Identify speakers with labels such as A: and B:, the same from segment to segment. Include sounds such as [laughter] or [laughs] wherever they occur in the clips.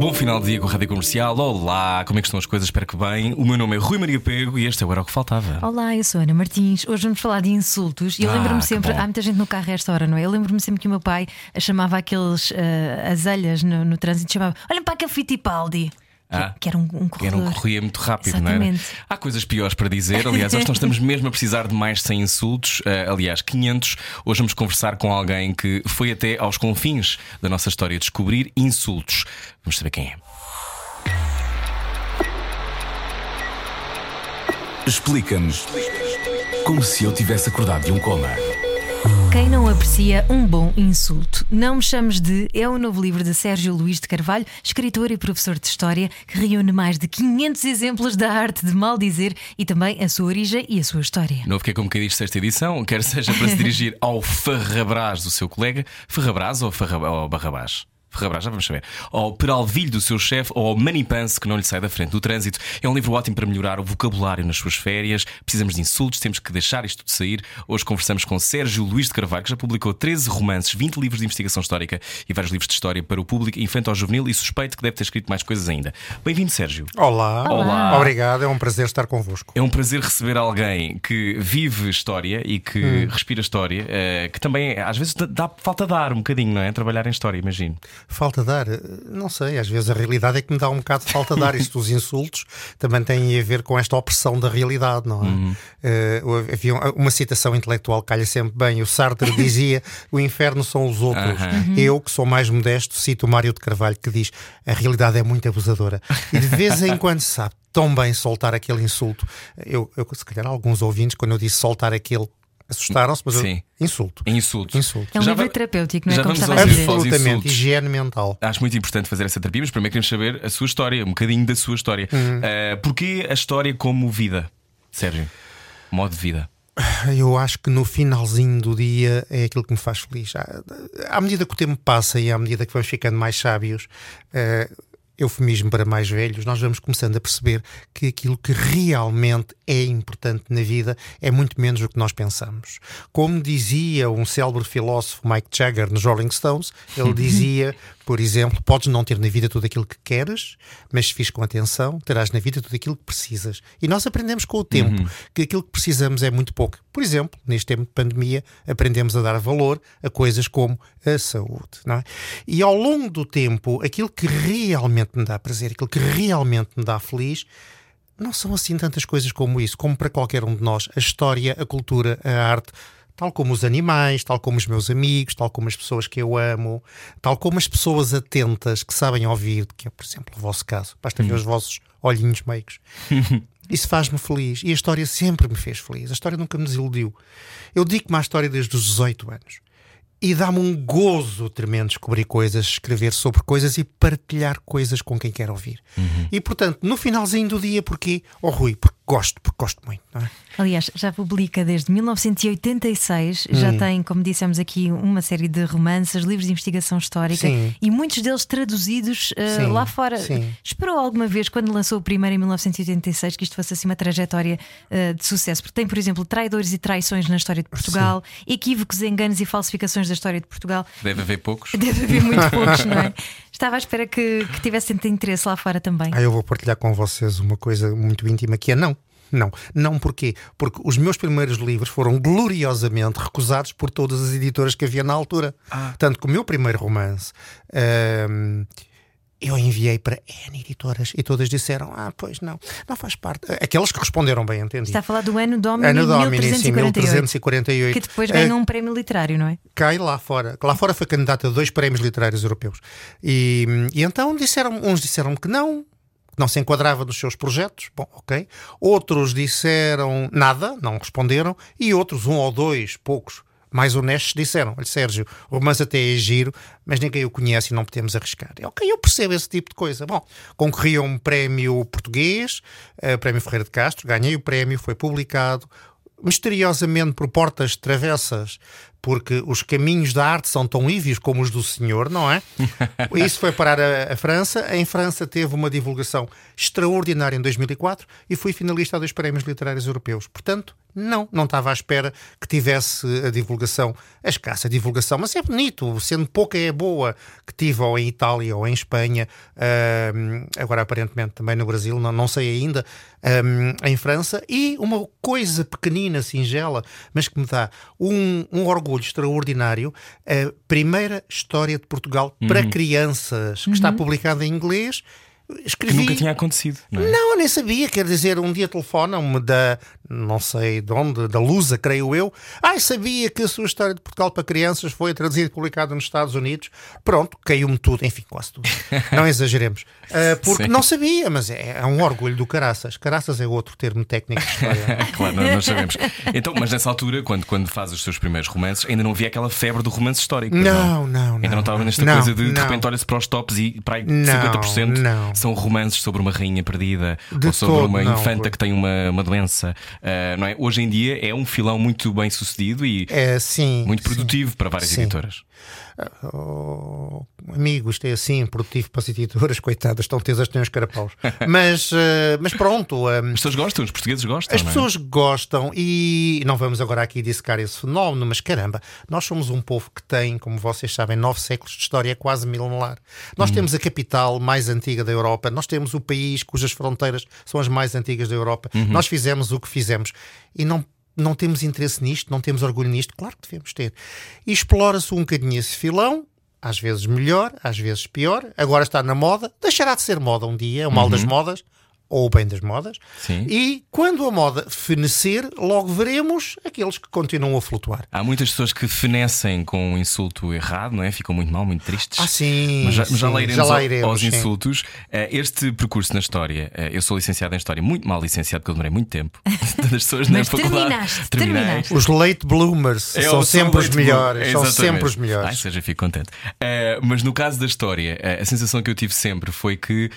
A: Bom final de dia com a Rádio Comercial. Olá, como é que estão as coisas? Espero que bem. O meu nome é Rui Maria Pego e este é o Era o que Faltava.
B: Olá, eu sou Ana Martins. Hoje vamos falar de insultos. E eu
A: Ah,
B: lembro-me
A: que
B: sempre,
A: bom.
B: há muita gente no carro a esta hora, não é? Eu lembro-me sempre que o meu pai chamava aqueles uh, azelhas no, no trânsito, chamava Olhem para aquele Fittipaldi. Que-
A: Ah.
B: que, era um, um
A: Que era um
B: corredor.
A: que corria muito rápido, não era?
B: Exatamente.
A: Há coisas piores para dizer. Aliás, hoje nós estamos mesmo a precisar de mais 100 insultos. Ah, aliás, 500. Hoje vamos conversar com alguém que foi até aos confins da nossa história descobrir insultos. Vamos saber quem é.
C: Explica-nos como se eu tivesse acordado de um coma.
B: Quem não aprecia um bom insulto? Não me chames de é o novo livro de Sérgio Luís de Carvalho, escritor e professor de História, que reúne mais de 500 exemplos da arte de maldizer e também a sua origem e a sua história.
A: Novo que é como quem diz sexta edição, quer seja para se dirigir [laughs] ao Ferrabrás do seu colega, Ferrabrás ou, Ferra... ou Barrabás? Ferrabrás, já vamos saber. Ao Peralvilho do seu chefe ou ao Manipance que não lhe sai da frente do trânsito. É um livro ótimo para melhorar o vocabulário nas suas férias. Precisamos de insultos, temos que deixar isto de sair. Hoje conversamos com Sérgio Luís de Carvalho, que já publicou 13 romances, 20 livros de investigação histórica e vários livros de história para o público infanto-juvenil e suspeito que deve ter escrito mais coisas ainda. Bem-vindo, Sérgio.
D: Olá.
A: Olá.
D: Obrigado, é um prazer estar convosco.
A: É um prazer receber alguém que vive história e que respira história, eh, que também às vezes dá, dá falta de ar um bocadinho, não é? Trabalhar em história, imagino.
D: Falta de ar, eh, não sei, às vezes a realidade é que me dá um bocado de falta de ar. Isto dos insultos também tem a ver com esta opressão da realidade, não é? Eh, havia um- uma citação intelectual que calha sempre bem. O Sartre dizia: o inferno são os outros. Eu, que sou mais modesto, cito o Mário de Carvalho que diz: a realidade é muito abusadora. E de vez em [laughs] quando se sabe tão bem soltar aquele insulto. Eu, eu se calhar, alguns ouvintes, quando eu disse soltar aquele, assustaram-se, mas
A: Sim.
D: eu insulto.
A: Em insultos.
D: Insulto.
B: É um
A: Já
B: livro terapêutico, não é?
A: já
B: Como
A: vamos
B: estava a
A: ouvir
D: Absolutamente.
A: insultos.
D: Higiene mental.
A: Acho muito importante fazer essa terapia, mas primeiro queremos saber a sua história, um bocadinho da sua história. Eh, porquê a história como vida, Sérgio? Modo de vida.
D: Eu acho que no finalzinho do dia é aquilo que me faz feliz. À, à medida que o tempo passa e à medida que vamos ficando mais sábios, eh, eufemismo para mais velhos, nós vamos começando a perceber que aquilo que realmente é importante na vida é muito menos do que nós pensamos. Como dizia um célebre filósofo Mike Jagger nos Rolling Stones, ele [laughs] dizia, por exemplo, podes não ter na vida tudo aquilo que queres, mas se fiz com atenção, terás na vida tudo aquilo que precisas. E nós aprendemos com o tempo que aquilo que precisamos é muito pouco. Por exemplo, neste tempo de pandemia, aprendemos a dar valor a coisas como a saúde. É? E ao longo do tempo, aquilo que realmente me dá prazer, aquilo que realmente me dá feliz, não são assim tantas coisas como isso, como para qualquer um de nós. A história, a cultura, a arte, tal como os animais, tal como os meus amigos, tal como as pessoas que eu amo, tal como as pessoas atentas que sabem ouvir, que é, por exemplo, o vosso caso. Basta ver os vossos olhinhos meigos. [laughs] Isso faz-me feliz. E a história sempre me fez feliz. A história nunca me desiludiu. Eu digo-me à história desde os 18 anos. E dá-me um gozo tremendo descobrir coisas, escrever sobre coisas e partilhar coisas com quem quer ouvir. E portanto, no finalzinho do dia, porquê? Oh Rui, porque gosto, porque gosto muito, não é?
B: Aliás, já publica desde 1986,
D: Hum.
B: já tem, como dissemos aqui, uma série de romances, livros de investigação histórica
D: Sim.
B: e muitos deles traduzidos uh,
D: Sim,
B: lá fora.
D: sim.
B: Esperou alguma vez, quando lançou o primeiro em 1986, que isto fosse assim uma trajetória uh, de sucesso? Porque tem, por exemplo, traidores e traições na história de Portugal, equívocos, enganos e falsificações da história de Portugal.
A: Deve haver poucos.
B: Deve haver muito [laughs] poucos, não é? Estava à espera que, que tivesse tanto interesse lá fora também.
D: Ah, eu vou partilhar com vocês uma coisa muito íntima que é não. Não, não porquê? Porque os meus primeiros livros foram gloriosamente recusados por todas as editoras que havia na altura. Tanto que o meu primeiro romance ahm, eu enviei para N editoras e todas disseram: Ah, pois não, não faz parte. Aquelas que responderam bem, entendi.
B: Está a falar do ano Domini
D: Ano Domini, sim,
B: 1348.
D: 1348.
B: Que depois ganhou um prémio literário, não é?
D: cai lá fora. Lá fora foi candidata a dois prémios literários europeus. E, e então disseram, uns disseram que não, que não se enquadrava nos seus projetos. Bom, ok. Outros disseram nada, não responderam. E outros, um ou dois, poucos, mais honestos, disseram: Olha, Sérgio, o romance até é giro, mas ninguém o conhece e não podemos arriscar. E, ok, eu percebo esse tipo de coisa. Bom, concorri a um prémio português, eh, prémio Ferreira de Castro, ganhei o prémio, foi publicado. misteriosamente por portas travessas, porque os caminhos da arte são tão ívios como os do senhor, não é? [laughs] Isso foi parar a, a, França. Em França teve uma divulgação extraordinária em 2004 e foi finalista a dois prémios literários europeus. Portanto, não, não estava à espera que tivesse a divulgação, a escassa divulgação, mas é bonito, sendo pouca é boa, que tive ou em Itália ou em Espanha, agora aparentemente também no Brasil, não, não sei ainda, um, em França, e uma coisa pequenina, singela, mas que me dá um, um orgulho extraordinário, a primeira história de Portugal uhum. para crianças, que uhum. está publicada em inglês
A: escrevi. Que nunca tinha acontecido, não é?
D: Não, eu nem sabia. Quer dizer, um dia telefonam-me da, não sei de onde, da Lusa, creio eu. Ai, sabia que a sua história de Portugal para crianças foi traduzida e publicada nos Estados Unidos. Pronto, caiu-me tudo, enfim, quase tudo. [laughs] Não exageremos. Uh, porque Sim. não sabia, mas é, é, um orgulho do caraças. Caraças é outro termo técnico de história. [laughs]
A: claro, nós, nós, sabemos. Então, mas nessa altura, quando, quando faz os seus primeiros romances, ainda não havia aquela febre do romance histórico.
D: Não, não, não.
A: Ainda não estava nesta
D: não,
A: coisa de de repente olha-se para os tops e para aí 50% não. são romances sobre uma rainha perdida de ou sobre todo, uma infanta que tem uma, uma doença. Uh, não é? Hoje em dia é um filão muito bem sucedido e
D: é, sim,
A: muito produtivo
D: sim,
A: para várias
D: sim.
A: editoras.
D: Oh, amigo, isto é assim, produtivo para as editoras, coitadas, estão tesas, têm os carapaus. mas, uh, mas pronto. Um,
A: as pessoas gostam, os portugueses gostam.
D: As
A: é?
D: pessoas gostam e não vamos agora aqui dissecar esse fenómeno, mas caramba, nós somos um povo que tem, como vocês sabem, nove séculos de história, é quase milenar. Nós hum. temos a capital mais antiga da Europa, nós temos o país cujas fronteiras são as mais antigas da Europa. Uhum. Nós fizemos o que fizemos e não não temos interesse nisto, não temos orgulho nisto? Claro que devemos ter. E explora-se um bocadinho esse filão, às vezes melhor, às vezes pior. Agora está na moda, deixará de ser moda um dia, é o mal uhum. das modas ou o bem das modas.
A: Sim.
D: E quando a moda fenecer, logo veremos aqueles que continuam a flutuar.
A: Há muitas pessoas que fenecem com um insulto errado, não é? Ficam muito mal, muito tristes.
D: Ah, sim.
A: Mas já,
D: sim,
A: já lá iremos,
D: já lá iremos
A: aos insultos. Eh, este percurso na história, eh, eu sou licenciado em História, muito mal licenciado, porque eu demorei muito tempo. [laughs] Das pessoas na faculdade.
B: Terminaste, terminaste.
D: Os late bloomers eu são sempre os melhores. São sempre os melhores.
A: Ai, seja, fico contente. Uh, mas no caso da história, a sensação que eu tive sempre foi que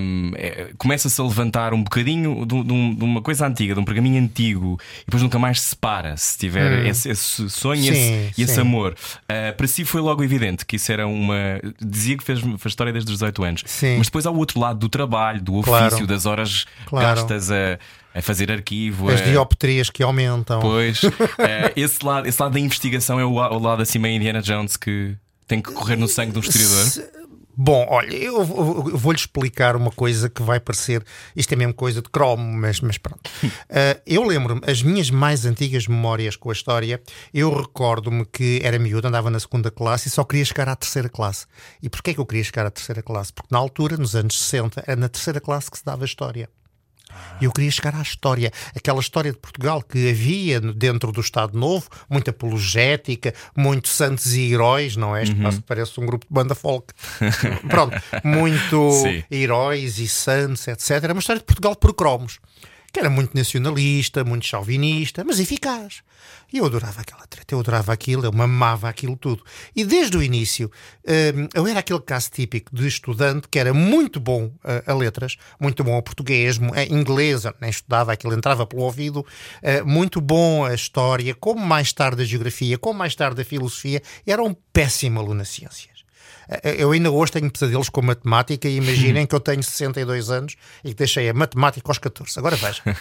A: um, ehm, começa-se a levar levantar um bocadinho de, de, de, uma coisa antiga, de um pergaminho antigo, e depois nunca mais se separa se tiver hum. esse, esse, sonho sim, esse, e esse amor. Uh, para si foi logo evidente que isso era uma. Dizia que fez, fez história desde os 18 anos.
D: Sim.
A: Mas depois há o outro lado do trabalho, do ofício, claro. das horas claro. gastas a a fazer arquivo.
D: As a... dioptrias que aumentam.
A: Pois, uh, [laughs] esse, lado, esse lado da investigação é o, o lado assim meio Indiana Jones que tem que correr no sangue do historiador.
D: Bom, olha, eu, vou-lhe explicar uma coisa que vai parecer. Isto é mesmo coisa de cromo, mas, mas pronto. Uh, [laughs] eu lembro-me, as minhas mais antigas memórias com a história, eu recordo-me que era miúdo, andava na segunda classe e só queria chegar à terceira classe. E porquê é que eu queria chegar à terceira classe? Porque na altura, nos anos 60, era na terceira classe que se dava história. E eu queria chegar à história, aquela história de Portugal que havia dentro do Estado Novo, muita apologética, muitos santos e heróis, não é? Uhum. parece um grupo de banda folk. Pronto, muito [laughs] Sim. heróis e santos, etc. Era uma história de Portugal por cromos que era muito nacionalista, muito chauvinista, mas eficaz. E eu adorava aquela treta, eu adorava aquilo, eu mamava aquilo tudo. E desde o início, hum, eu era aquele caso típico de estudante que era muito bom a letras, muito bom a português, a inglês, nem estudava aquilo, entrava pelo ouvido, eh, muito bom a história, como mais tarde a geografia, como mais tarde a filosofia, era um péssimo aluno de ciências. Eh, eu ainda hoje tenho pesadelos com matemática e imaginem que eu tenho 62 anos e que deixei a matemática aos 14. Agora veja. [laughs]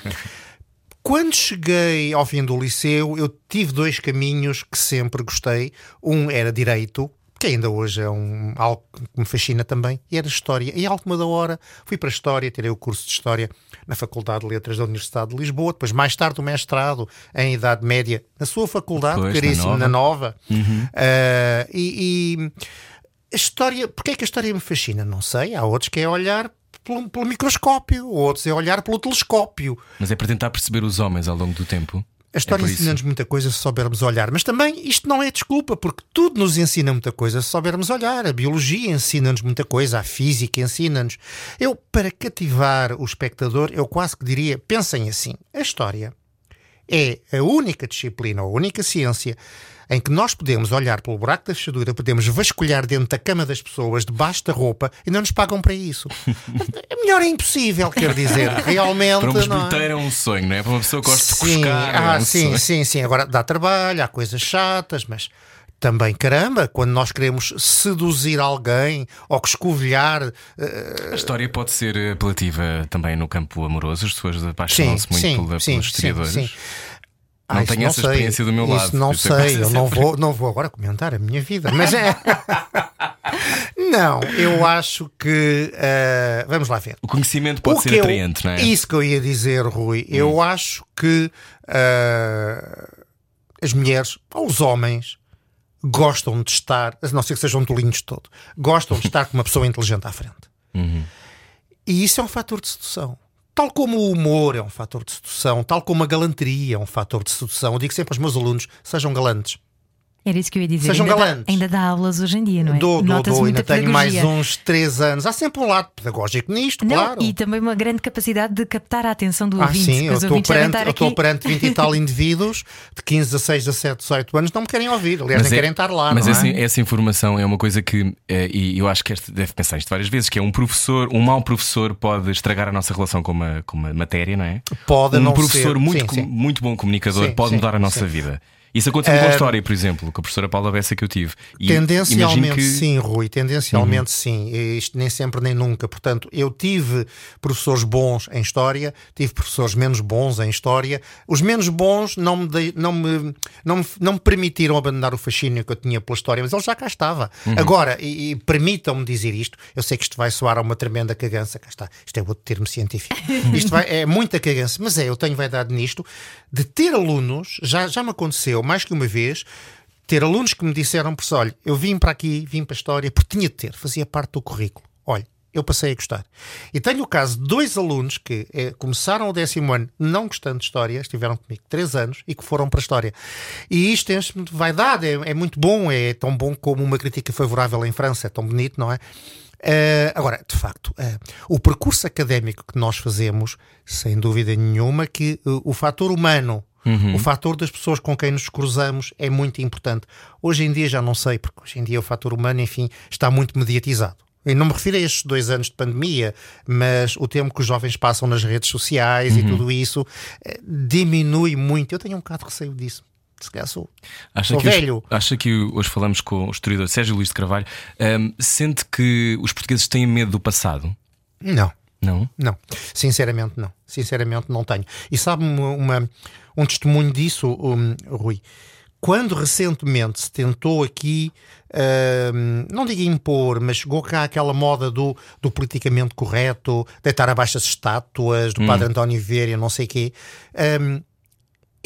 D: Quando cheguei ao fim do liceu, eu tive dois caminhos que sempre gostei. Um era direito, que ainda hoje é um, algo que me fascina também, e era História. E à última da hora fui para a História, tirei o curso de História na Faculdade de Letras da Universidade de Lisboa, depois mais tarde o mestrado em Idade Média na sua faculdade, pois, caríssimo, na Nova.
A: Na nova. Uhum.
D: Uh, e, e a história, porque é que a história me fascina? Não sei. Há outros que é olhar pelo, pelo microscópio, outros é olhar pelo telescópio.
A: Mas é para tentar perceber os homens ao longo do tempo.
D: A história é ensina-nos muita coisa se soubermos olhar, mas também isto não é desculpa, porque tudo nos ensina muita coisa se soubermos olhar. A biologia ensina-nos muita coisa, a física ensina-nos. Eu, para cativar o espectador, eu quase que diria: pensem assim, a história é a única disciplina, a única ciência em que nós podemos olhar pelo buraco da fechadura, podemos vasculhar dentro da cama das pessoas, debaixo da roupa, e não nos pagam para isso. [laughs] É melhor é impossível, quer dizer, [laughs] realmente.
A: Para um
D: não é?
A: é um sonho, não é? Para uma pessoa que gosta de
D: Sim,
A: cuscar.
D: ah,
A: é um
D: sim,
A: sonho.
D: sim, sim. Agora dá trabalho, há coisas chatas, mas também, caramba, quando nós queremos seduzir alguém ou que escovilhar. eh,
A: A história pode ser apelativa também no campo amoroso, as pessoas apaixonam-se muito pela- pelos historiadores. Não tenho essa
D: sei.
A: experiência do meu
D: Isso
A: lado,
D: não
A: é
D: sei, eu [laughs] não vou, não vou agora comentar a minha vida, mas é. [laughs] não, eu acho que. eh, vamos lá ver.
A: O conhecimento pode
D: O
A: ser
D: eu-
A: atraente, não é?
D: Isso que eu ia dizer, Rui. Eu acho que ah, as mulheres, ou os homens, gostam de estar, a não ser que sejam tolinhos todo, gostam de estar com uma pessoa inteligente à frente. E isso é um fator de sedução. Tal como o humor é um fator de sedução, tal como a galanteria é um fator de sedução. Eu digo sempre aos meus alunos: sejam galantes.
B: Era isso que eu ia dizer.
D: Sejam
B: ainda, dá,
D: galantes.
B: ainda dá aulas hoje em dia, não é?
D: Dou, dou, dou. Ainda tenho mais uns três anos. Há sempre um lado pedagógico nisto,
B: Não,
D: claro.
B: e também uma grande capacidade de captar a atenção do
D: Ah,
B: ouvinte.
D: sim, eu estou perante, eu estou
B: aqui.
D: perante 20 e tal [laughs] indivíduos de 15, 16, 17, 18 anos, não me querem ouvir. Aliás, nem
A: é-
D: querem estar lá.
A: mas
D: não
A: essa,
D: é?
A: essa informação é uma coisa que, eh, e eu acho que este deve pensar isto várias vezes, que é um professor, um mau professor pode estragar a nossa relação com uma, com uma matéria, não é?
D: Pode
A: um
D: não
A: professor
D: ser.
A: muito,
D: Sim,
A: com-
D: sim.
A: muito bom comunicador
D: Sim,
A: pode
D: sim,
A: mudar a nossa
D: sim.
A: vida. Isso aconteceu com a história, por exemplo, com a professora Paula Bessa que eu tive. E
D: Tendencialmente
A: que- Uhum.
D: sim, Rui, tendencialmente sim. E Isto nem sempre nem nunca. Portanto, eu tive professores bons em História, tive professores menos bons em História. Os menos bons não me, dei- não me, não me, não me permitiram abandonar o fascínio que eu tinha pela História, mas ele já cá estava.
A: Uhum.
D: Agora, e, e permitam-me dizer isto, eu sei que isto vai soar a uma tremenda cagança, cá está, isto é outro termo científico. [laughs] Isto vai, é muita cagança, mas é, eu tenho vaidade nisto, de ter alunos, já, já me aconteceu mais que uma vez, ter alunos que me disseram, professor, olha, eu vim para aqui, vim para a história, porque tinha de ter, fazia parte do currículo. Olha, eu passei a gostar. E tenho o caso de dois alunos que eh, começaram o décimo ano não gostando de história, estiveram comigo três anos e que foram para a história. E isto enche-me de vaidade, é, é muito bom, é tão bom como uma crítica favorável em França, é tão bonito, não é? Eh, agora, de facto, eh, o percurso académico que nós fazemos, sem dúvida nenhuma, que eh, o fator humano o fator das pessoas com quem nos cruzamos é muito importante. Hoje em dia já não sei, porque hoje em dia o fator humano, enfim, está muito mediatizado. E não me refiro a estes dois anos de pandemia, mas o tempo que os jovens passam nas redes sociais e tudo isso diminui muito. Eu tenho um bocado de receio disso. Se calhar sou,
A: Acha
D: sou
A: que, hoje-
D: velho.
A: acha que hoje falamos com o historiador Sérgio Luís de Carvalho. Ahm, sente que os portugueses têm medo do passado?
D: Não.
A: Não?
D: Não, sinceramente não. Sinceramente não tenho. E sabe uma, um testemunho disso, um, Rui? Quando recentemente se tentou aqui, hum, não digo impor, mas chegou cá aquela moda do, do politicamente correto, deitar abaixo as estátuas do Padre António Vieira, não sei o quê. hum,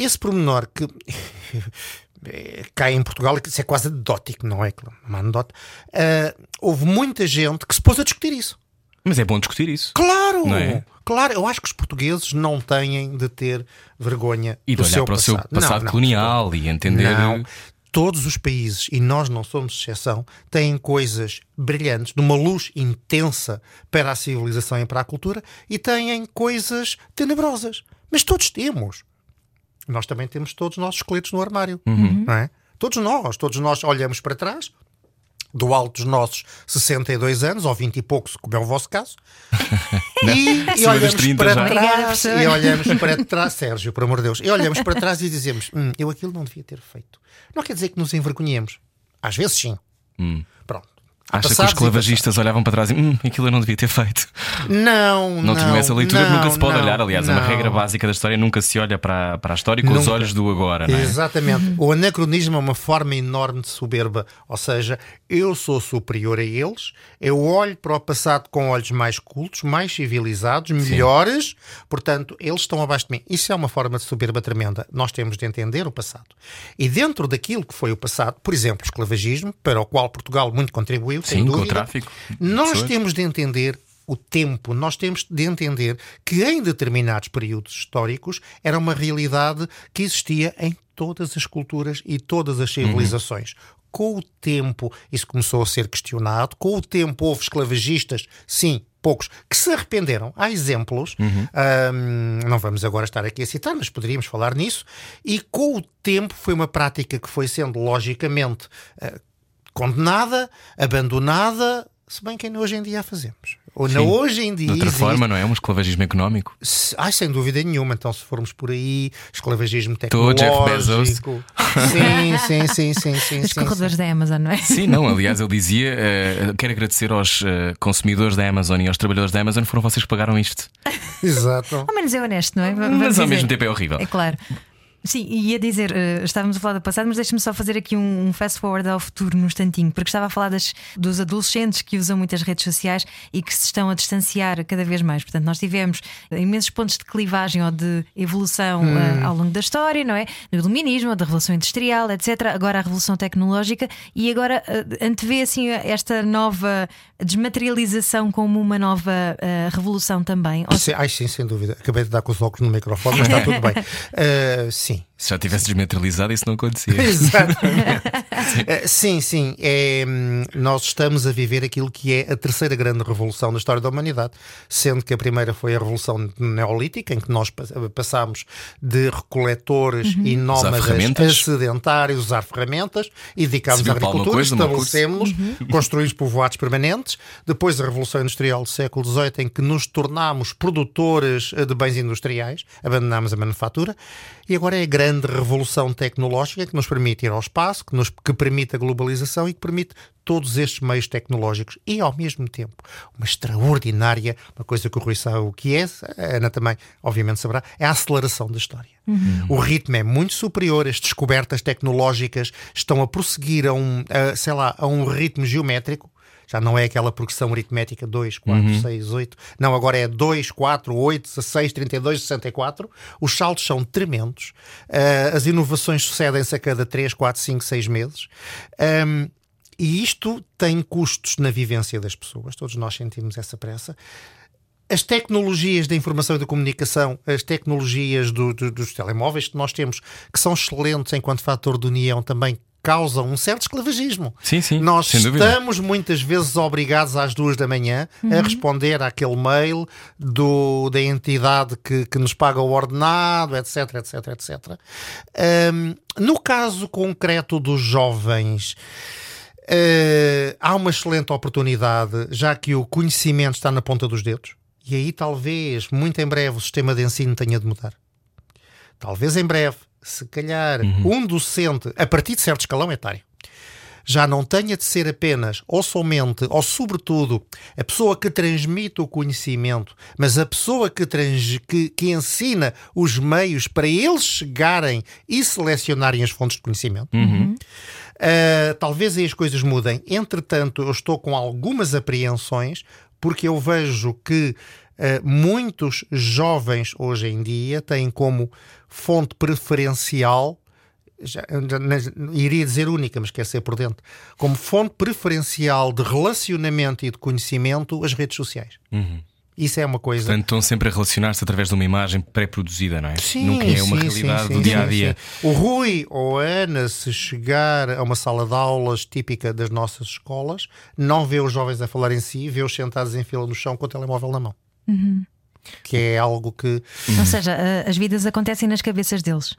D: esse pormenor que [laughs] eh, cá em Portugal, isso é quase anedótico, não é? Uma anedota. Ah, houve muita gente que se pôs a discutir isso.
A: Mas é bom discutir isso.
D: Claro!
A: Não é?
D: Claro, eu acho que os portugueses não têm de ter vergonha
A: E de
D: do
A: olhar
D: seu
A: para o seu
D: passado.
A: passado
D: Não, não,
A: colonial e entender.
D: Não. Todos os países, e nós não somos exceção, têm coisas brilhantes, de uma luz intensa para a civilização e para a cultura, e têm coisas tenebrosas. Mas todos temos. Nós também temos todos os nossos esqueletos no armário. Não é? Todos nós, todos nós olhamos para trás, do alto dos nossos 62 anos, ou 20 e poucos, como é o vosso caso, [laughs] e, e olhamos
A: 30
D: para
A: já.
D: Trás, e olhamos para trás, Sérgio, por amor de Deus, e olhamos para trás e dizemos: "Hum, eu aquilo não devia ter feito. Não quer dizer que nos envergonhemos. Às vezes sim. Pronto.
A: Acha que os
D: passados e
A: clavagistas olhavam para trás e hum, aquilo eu não devia ter feito.
D: Não,
A: Não,
D: não.
A: tinham essa leitura,
D: não,
A: nunca se pode
D: não,
A: olhar. Aliás, é uma
D: não.
A: regra básica da história: nunca se olha para, para a história com os
D: Nunca.
A: olhos do agora, não é?
D: Exatamente. O anacronismo é uma forma enorme de soberba. Ou seja, eu sou superior a eles, eu olho para o passado com olhos mais cultos, mais civilizados, melhores, portanto, eles estão abaixo de mim. Isso é uma forma de soberba tremenda. Nós temos de entender o passado. E dentro daquilo que foi o passado, por exemplo, o esclavagismo, para o qual Portugal muito contribuiu, sem
A: Sim, com o
D: dúvida,
A: tráfico
D: nós temos de entender o tempo, nós temos de entender que em determinados períodos históricos era uma realidade que existia em todas as culturas e todas as civilizações. Com o tempo, isso começou a ser questionado. Com o tempo, houve esclavagistas, sim, poucos que se arrependeram. Há exemplos,
A: Uhum.
D: hum, não vamos agora estar aqui a citar, mas poderíamos falar nisso. E com o tempo foi uma prática que foi sendo logicamente eh, condenada, abandonada, se bem que ainda hoje em dia a fazemos. Ou na
A: Sim.
D: hoje em dia.
A: De outra
D: existe-
A: forma, não é? Um esclavagismo económico.
D: se- Ai, sem dúvida nenhuma. Então, se formos por aí, esclavagismo
A: Tô, Jeff
D: tecnológico. Sim, sim, sim, sim, sim.
B: Os
D: sim,
B: corredores da Amazon, não é?
A: Sim, não, aliás, ele dizia: eh, quero agradecer aos eh, consumidores da Amazon e aos trabalhadores da Amazon, foram vocês que pagaram isto.
D: sim. Exato.
B: Ao menos é honesto, não é? V-
A: Mas
B: vamos
A: ao
B: dizer.
A: mesmo tempo é horrível.
B: É claro. Sim, ia dizer, eh, estávamos a falar do passado, mas deixa-me só fazer aqui um, fast forward ao futuro num instantinho, porque estava a falar das, dos adolescentes que usam muitas redes sociais e que se estão a distanciar cada vez mais. Portanto, nós tivemos imensos pontos de clivagem ou de evolução eh, ao longo da história, não é? Do iluminismo, da revolução industrial, etc. Agora a revolução tecnológica e agora eh, antevê assim esta nova desmaterialização como uma nova eh, revolução também. Ou
D: Sim, ai, sim, sem dúvida. Acabei de dar com os óculos no microfone, mas está tudo bem. Uh, [laughs] sim.
A: Se já tivesse desmaterializado, isso não acontecia. [laughs]
D: Exatamente. Eh, sim, sim. É, hum, nós estamos a viver aquilo que é a terceira grande revolução da história da humanidade, sendo que a primeira foi a revolução neolítica, em que nós pa- passámos de recoletores e nómadas a sedentários, usar ferramentas e dedicámos à agricultura,
A: coisa,
D: estabelecemos, construímos povoados permanentes. Depois a revolução industrial do século XVIII, em que nos tornámos produtores eh, de bens industriais, abandonámos a manufatura. E agora é a grande revolução tecnológica que nos permite ir ao espaço, que, nos, que permite a globalização e que permite todos estes meios tecnológicos e, ao mesmo tempo, uma extraordinária, uma coisa que o Rui sabe o que é, a Ana também, obviamente, saberá, é a aceleração da história. O ritmo é muito superior, as descobertas tecnológicas estão a prosseguir a um, a, sei lá, a um ritmo geométrico. Já não é aquela progressão aritmética 2, 4, 6, 8. Não, agora é 2, 4, 8, 16, 32, 64. Os saltos são tremendos. Ah, as inovações sucedem-se a cada 3, 4, 5, 6 meses. Ahm, e isto tem custos na vivência das pessoas. Todos nós sentimos essa pressa. As tecnologias da informação e da comunicação, as tecnologias do- do- dos telemóveis que nós temos, que são excelentes enquanto fator de união, também causam um certo esclavagismo.
A: Sim, sim,
D: Nós
A: sem dúvida.
D: estamos muitas vezes obrigados às duas da manhã a responder àquele mail do, da entidade que, que nos paga o ordenado, etc, etc, etc. Ahm, no caso concreto dos jovens, eh, há uma excelente oportunidade, já que o conhecimento está na ponta dos dedos. E aí, talvez, muito em breve, o sistema de ensino tenha de mudar. Talvez em breve, se calhar, um docente, a partir de certo escalão etário, já não tenha de ser apenas, ou somente, ou sobretudo, a pessoa que transmite o conhecimento, mas a pessoa que, trans- que, que ensina os meios para eles chegarem e selecionarem as fontes de conhecimento. Uh, talvez aí as coisas mudem. Entretanto, eu estou com algumas apreensões, porque eu vejo que uh, muitos jovens hoje em dia têm como fonte preferencial. Já, iria dizer única, mas quer ser por dentro. Como fonte preferencial de relacionamento e de conhecimento, as redes sociais. Isso é uma coisa.
A: Portanto, estão sempre a relacionar-se através de uma imagem pré-produzida, não é?
D: Sim,
A: Nunca é uma
D: sim,
A: realidade
D: sim,
A: do
D: sim,
A: dia a
D: sim,
A: dia.
D: sim. O Rui ou a Ana, se chegar a uma sala de aulas típica das nossas escolas, não vê os jovens a falar em si, vê-os sentados em fila no chão com o telemóvel na mão. Que é algo que,
B: Ou seja, as vidas acontecem nas cabeças deles.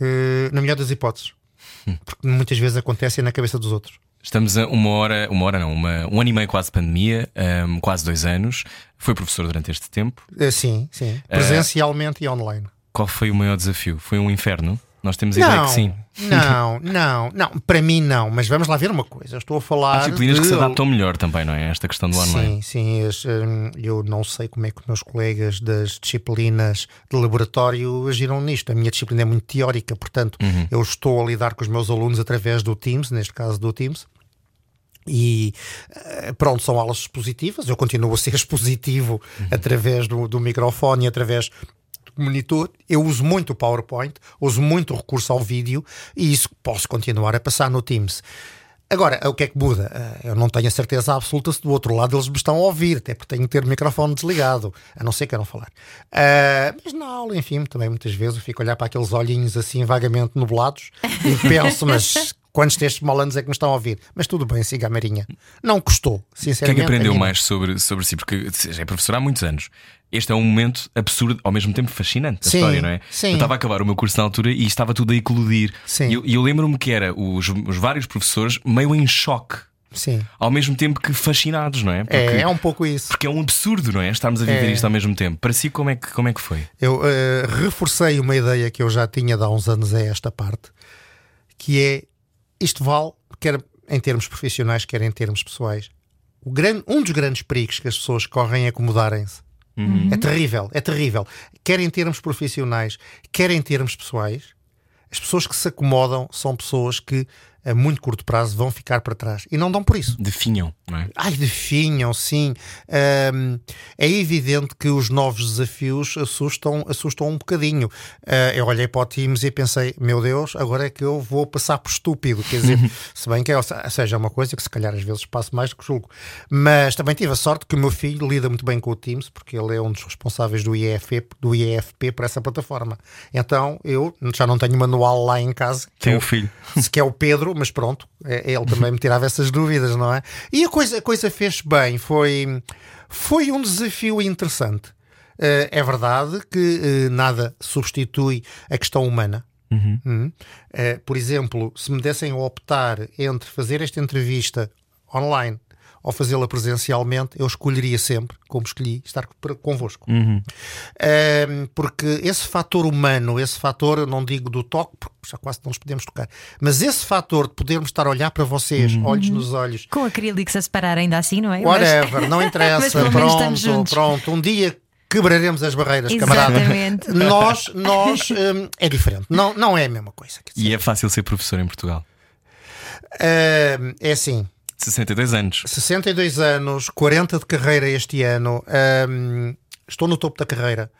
D: eh, na melhor das hipóteses, porque muitas vezes acontece na cabeça dos outros.
A: Estamos a uma hora, uma hora não, uma, um ano e meio quase de pandemia, ahm, quase dois anos. Foi professor durante este tempo.
D: Eh, sim, sim. Presencialmente e online.
A: Qual foi o maior desafio? Foi um inferno? Nós temos a ideia
D: Não,
A: que sim.
D: não, não, não. Para mim, não. Mas vamos lá ver uma coisa. Eu estou a falar.
A: Há disciplinas que
D: de-
A: se adaptam melhor também, não é? Esta questão do online.
D: Sim, sim. hum, eu não sei como é que os meus colegas das disciplinas de laboratório agiram nisto. A minha disciplina é muito teórica, portanto,
A: Uhum.
D: eu estou a lidar com os meus alunos através do Teams, neste caso do Teams. E eh, pronto, são aulas expositivas. Eu continuo a ser [laughs] expositivo
A: Uhum.
D: através do, do microfone e através monitor. Eu uso muito o PowerPoint, uso muito o recurso ao vídeo e isso posso continuar a passar no Teams. Agora, o que é que muda? Eh, Eu não tenho a certeza absoluta se do outro lado eles me estão a ouvir, até porque tenho que ter o microfone desligado, a não ser que eu não falar. Ah, mas na aula, enfim, também muitas vezes eu fico a olhar para aqueles olhinhos assim vagamente nublados e [laughs] penso, mas quantos destes malandros é que me estão a ouvir? Mas tudo bem, siga a Marinha. Não custou,
A: O que é
D: sinceramente.
A: aprendeu
D: a
A: mais sobre, sobre si? Porque já é professor há muitos anos. Este é um momento absurdo, ao mesmo tempo fascinante da
D: Sim,
A: história, não é?
D: sim.
A: Eu estava a acabar o meu curso na altura e estava tudo a eclodir.
D: Sim.
A: E eu, eu lembro-me que era os, os vários professores meio em choque,
D: Sim.
A: ao mesmo tempo que fascinados, não é? Porque,
D: É, é um pouco isso.
A: porque é um absurdo, não é? Estarmos a viver
D: É.
A: isto ao mesmo tempo. Para si, como é que, como é que foi?
D: Eu eh, reforcei uma ideia que eu já tinha de há uns anos a esta parte, que é isto vale, quer em termos profissionais, quer em termos pessoais. O grande, um dos grandes perigos que as pessoas correm é acomodarem-se. É terrível, é terrível. Quer em termos profissionais, quer em termos pessoais, as pessoas que se acomodam são pessoas que a muito curto prazo vão ficar para trás e não dão por isso.
A: Definham, não é?
D: Ai, definham, sim. Ahm, é evidente que os novos desafios assustam, assustam um bocadinho. Ah, eu olhei para o Teams e pensei, meu Deus, agora é que eu vou passar por estúpido. Quer dizer, [laughs] se bem que é, seja uma coisa que se calhar às vezes passo mais do que julgo. Mas também tive a sorte que o meu filho lida muito bem com o Teams, porque ele é um dos responsáveis do IEFP, do IEFP para essa plataforma. Então eu já não tenho manual lá em casa.
A: Tem
D: é
A: um
D: o-
A: filho.
D: se que é o Pedro, mas pronto, é- ele também me tirava essas dúvidas, não é? E a coisa, a coisa fez bem, foi, foi um desafio interessante. Eh, é verdade que eh, nada substitui a questão humana. Hum. Eh, por exemplo, se me dessem a optar entre fazer esta entrevista online ou fazê-la presencialmente, eu escolheria sempre, como escolhi, estar convosco. Um, porque esse fator humano, esse fator, eu não digo do toque, porque já quase não nos podemos tocar, mas esse fator de podermos estar a olhar para vocês, olhos nos olhos,
B: Com acrílicos a separar ainda assim, não é?
D: whatever, não [laughs]
B: Mas
D: interessa,
B: menos estamos
D: pronto, pronto, um dia quebraremos as barreiras, camarada.
B: Exatamente. [laughs]
D: Nós, nós um, é diferente, não, não é a mesma coisa. quer dizer.
A: E é fácil ser professor em Portugal.
D: Um, é assim,
A: 62 anos.
D: 62 anos, 40 de carreira este ano, hum, estou no topo da carreira.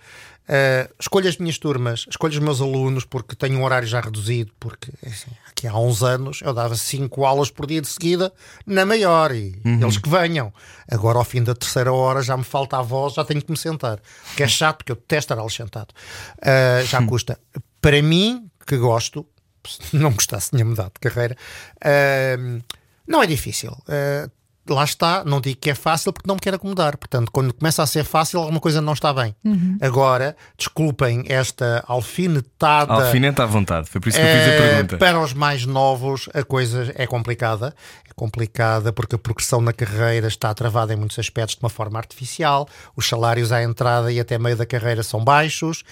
D: Uh, escolho as minhas turmas, escolho os meus alunos porque tenho um horário já reduzido, porque assim, aqui há uns anos eu dava 5 aulas por dia de seguida na maior e eles que venham. Agora, ao fim da terceira hora, já me falta a voz, já tenho que me sentar. Que é chato, porque eu detesto estar sentado. Uh, já custa. Para mim, que gosto, se [laughs] não gostasse, tinha mudado de carreira. uh, não é difícil. Uh, lá está, não digo que é fácil porque não me quero acomodar. Portanto, quando começa a ser fácil, alguma coisa não está bem. Agora, desculpem esta alfinetada.
A: Alfinete à vontade. Foi por isso que eu fiz a
D: Eh,
A: pergunta.
D: Para os mais novos, a coisa é complicada. É complicada porque a progressão na carreira está travada em muitos aspectos de uma forma artificial. Os salários à entrada e até meio da carreira são baixos.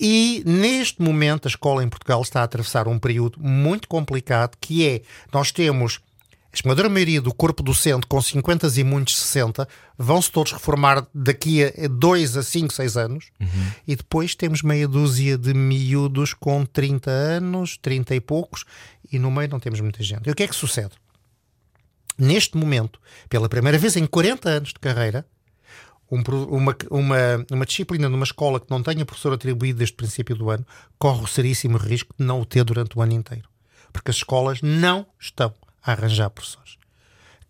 D: E neste momento, a escola em Portugal está a atravessar um período muito complicado que é: nós temos. A esmagadora maioria do corpo docente com 50 e muitos 60 vão-se todos reformar daqui a 2 a 5, 6 anos e depois temos meia dúzia de miúdos com 30 anos, 30 e poucos e no meio não temos muita gente. E o que é que sucede? Neste momento, pela primeira vez em 40 anos de carreira, um uma, uma, uma disciplina numa escola que não tenha professor atribuído desde o princípio do ano corre o seríssimo risco de não o ter durante o ano inteiro. Porque as escolas não estão a arranjar professores.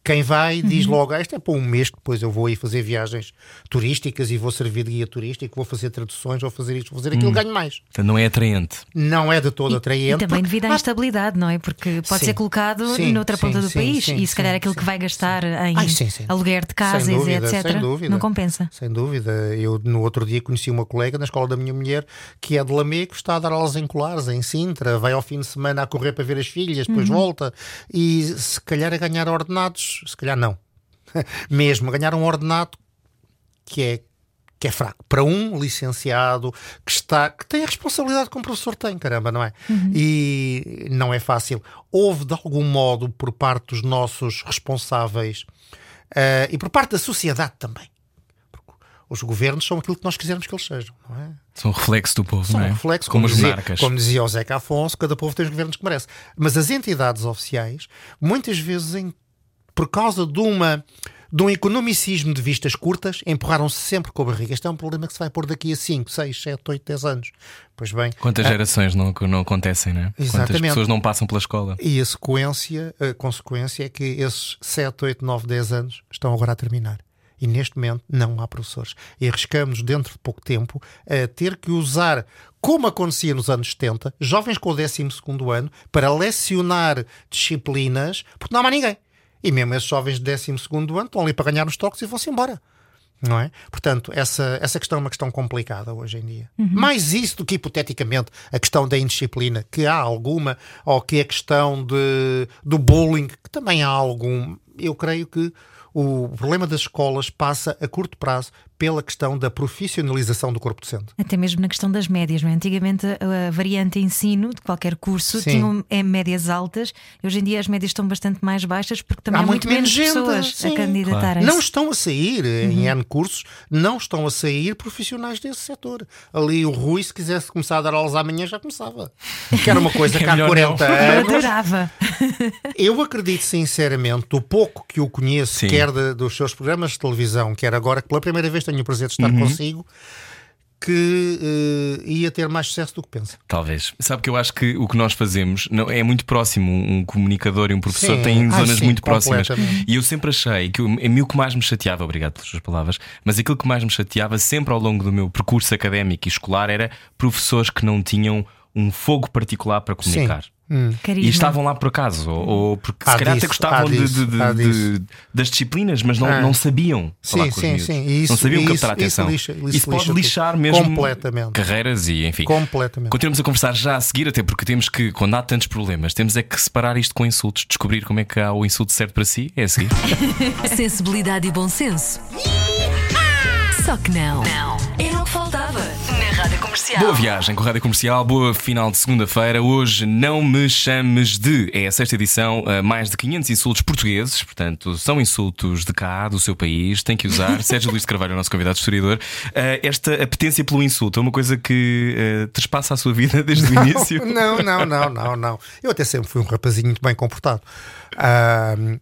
D: Quem vai diz logo, ah, isto é para um mês, depois eu vou aí fazer viagens turísticas e vou servir de guia turístico, vou fazer traduções, vou fazer isto, vou fazer aquilo, ganho mais.
A: Portanto, não é atraente.
D: Não é de todo
B: E
D: atraente.
B: também
D: porque-
B: devido à instabilidade, não é? Porque pode
D: Sim.
B: ser colocado
D: Sim,
B: noutra
D: sim,
B: ponta do país e se calhar aquilo que vai gastar em
D: Ai,
B: aluguer de casas
D: dúvida,
B: e etc.
D: dúvida.
B: Não compensa.
D: Sem dúvida. Eu no outro dia conheci uma colega na escola da minha mulher que é de Lamego, está a dar aulas em Colares, em Sintra, vai ao fim de semana a correr para ver as filhas, depois volta e se calhar a ganhar ordenados, se calhar não. [laughs] Mesmo a ganhar um ordenado que é que é fraco para um licenciado que está que tem a responsabilidade que um professor tem, caramba, não é? E não é fácil. Houve de algum modo por parte dos nossos responsáveis eh, e por parte da sociedade também. Porque os governos são aquilo que nós quisermos que eles sejam, não é?
A: São reflexo do povo,
D: São
A: não é?
D: reflexo,
A: como,
D: como,
A: os
D: dizia,
A: monarcas.
D: como dizia o Zeca Afonso, cada povo tem os governos que merece. Mas as entidades oficiais, muitas vezes, em- por causa de uma de um economicismo de vistas curtas, empurraram-se sempre com a barriga. Este é um problema que se vai pôr daqui a 5, 6, 7, 8, 10 anos. Pois bem,
A: Quantas gerações não, não acontecem, não é? Quantas
D: Exatamente.
A: pessoas não passam pela escola?
D: e a sequência, a consequência é que esses 7, 8, 9, 10 anos estão agora a terminar. E neste momento não há professores. E arriscamos, dentro de pouco tempo, a ter que usar, como acontecia nos anos 70, jovens com o 12 ano, para lecionar disciplinas, porque não há mais ninguém. E mesmo esses jovens de 12 ano estão ali para ganhar os toques e vão-se embora. Não é? Portanto, essa, essa questão é uma questão complicada hoje em dia. Uhum. Mais isso do que hipoteticamente a questão da indisciplina, que há alguma, ou que a questão de, do bullying, que também há algum. Eu creio que o problema das escolas passa a curto prazo pela questão da profissionalização do corpo docente.
B: Até mesmo na questão das médias, não é? Antigamente a, variante ensino de qualquer curso Sim. tinham é, médias altas, hoje em dia as médias estão bastante mais baixas porque também há, há muito, menos, menos pessoas Sim. a candidatarem.
D: Claro. Não estão a sair uhum. em N cursos, não estão a sair profissionais desse setor. Ali o Rui, se quisesse começar a dar aulas amanhã, já começava. Que era uma coisa [laughs] que há 40
B: não. anos. Eu adorava. [laughs]
D: Eu acredito sinceramente, o pouco que o conheço, Sim. quer de, dos seus programas de televisão, quer agora que pela primeira vez tenho o prazer de estar uhum. consigo que uh, ia ter mais sucesso do que pensa.
A: Talvez. Sabe que eu acho que o que nós fazemos não, é muito próximo. Um comunicador e um professor sim. têm ah, zonas sim, muito próximas. E eu sempre achei que a mim o que mais me chateava, obrigado pelas suas palavras, mas aquilo que mais me chateava sempre ao longo do meu percurso académico e escolar era professores que não tinham um fogo particular para comunicar. Sim. Hum. E estavam lá por acaso, ou, ou porque se calhar disso, até gostavam de, de, de, das disciplinas, mas não, ah. não sabiam falar sim, com sim, sim. Isso, não sabiam isso, captar a atenção. Isso, lixa, isso, isso pode lixar mesmo completamente. carreiras e enfim.
D: Completamente.
A: Continuamos a conversar já a seguir, até porque temos que, quando há tantos problemas, temos é que separar isto com insultos, descobrir como é que há o insulto certo para si, é a seguir. [laughs]
E: Sensibilidade e bom senso. Só que não. Não. Era o que faltava na Rádio Comercial.
A: Boa viagem com a Rádio Comercial, boa final de segunda-feira. Hoje não me chames de. É a sexta edição, mais de 500 insultos portugueses, portanto, são insultos de cá, do seu país, tem que usar. [laughs] Sérgio Luís de Carvalho, o nosso convidado historiador. Eh, esta apetência pelo insulto é uma coisa que uh, trespassa a sua vida desde
D: não,
A: o início? [laughs]
D: Não, não, não, não, não. Eu até sempre fui um rapazinho muito bem comportado. Uh,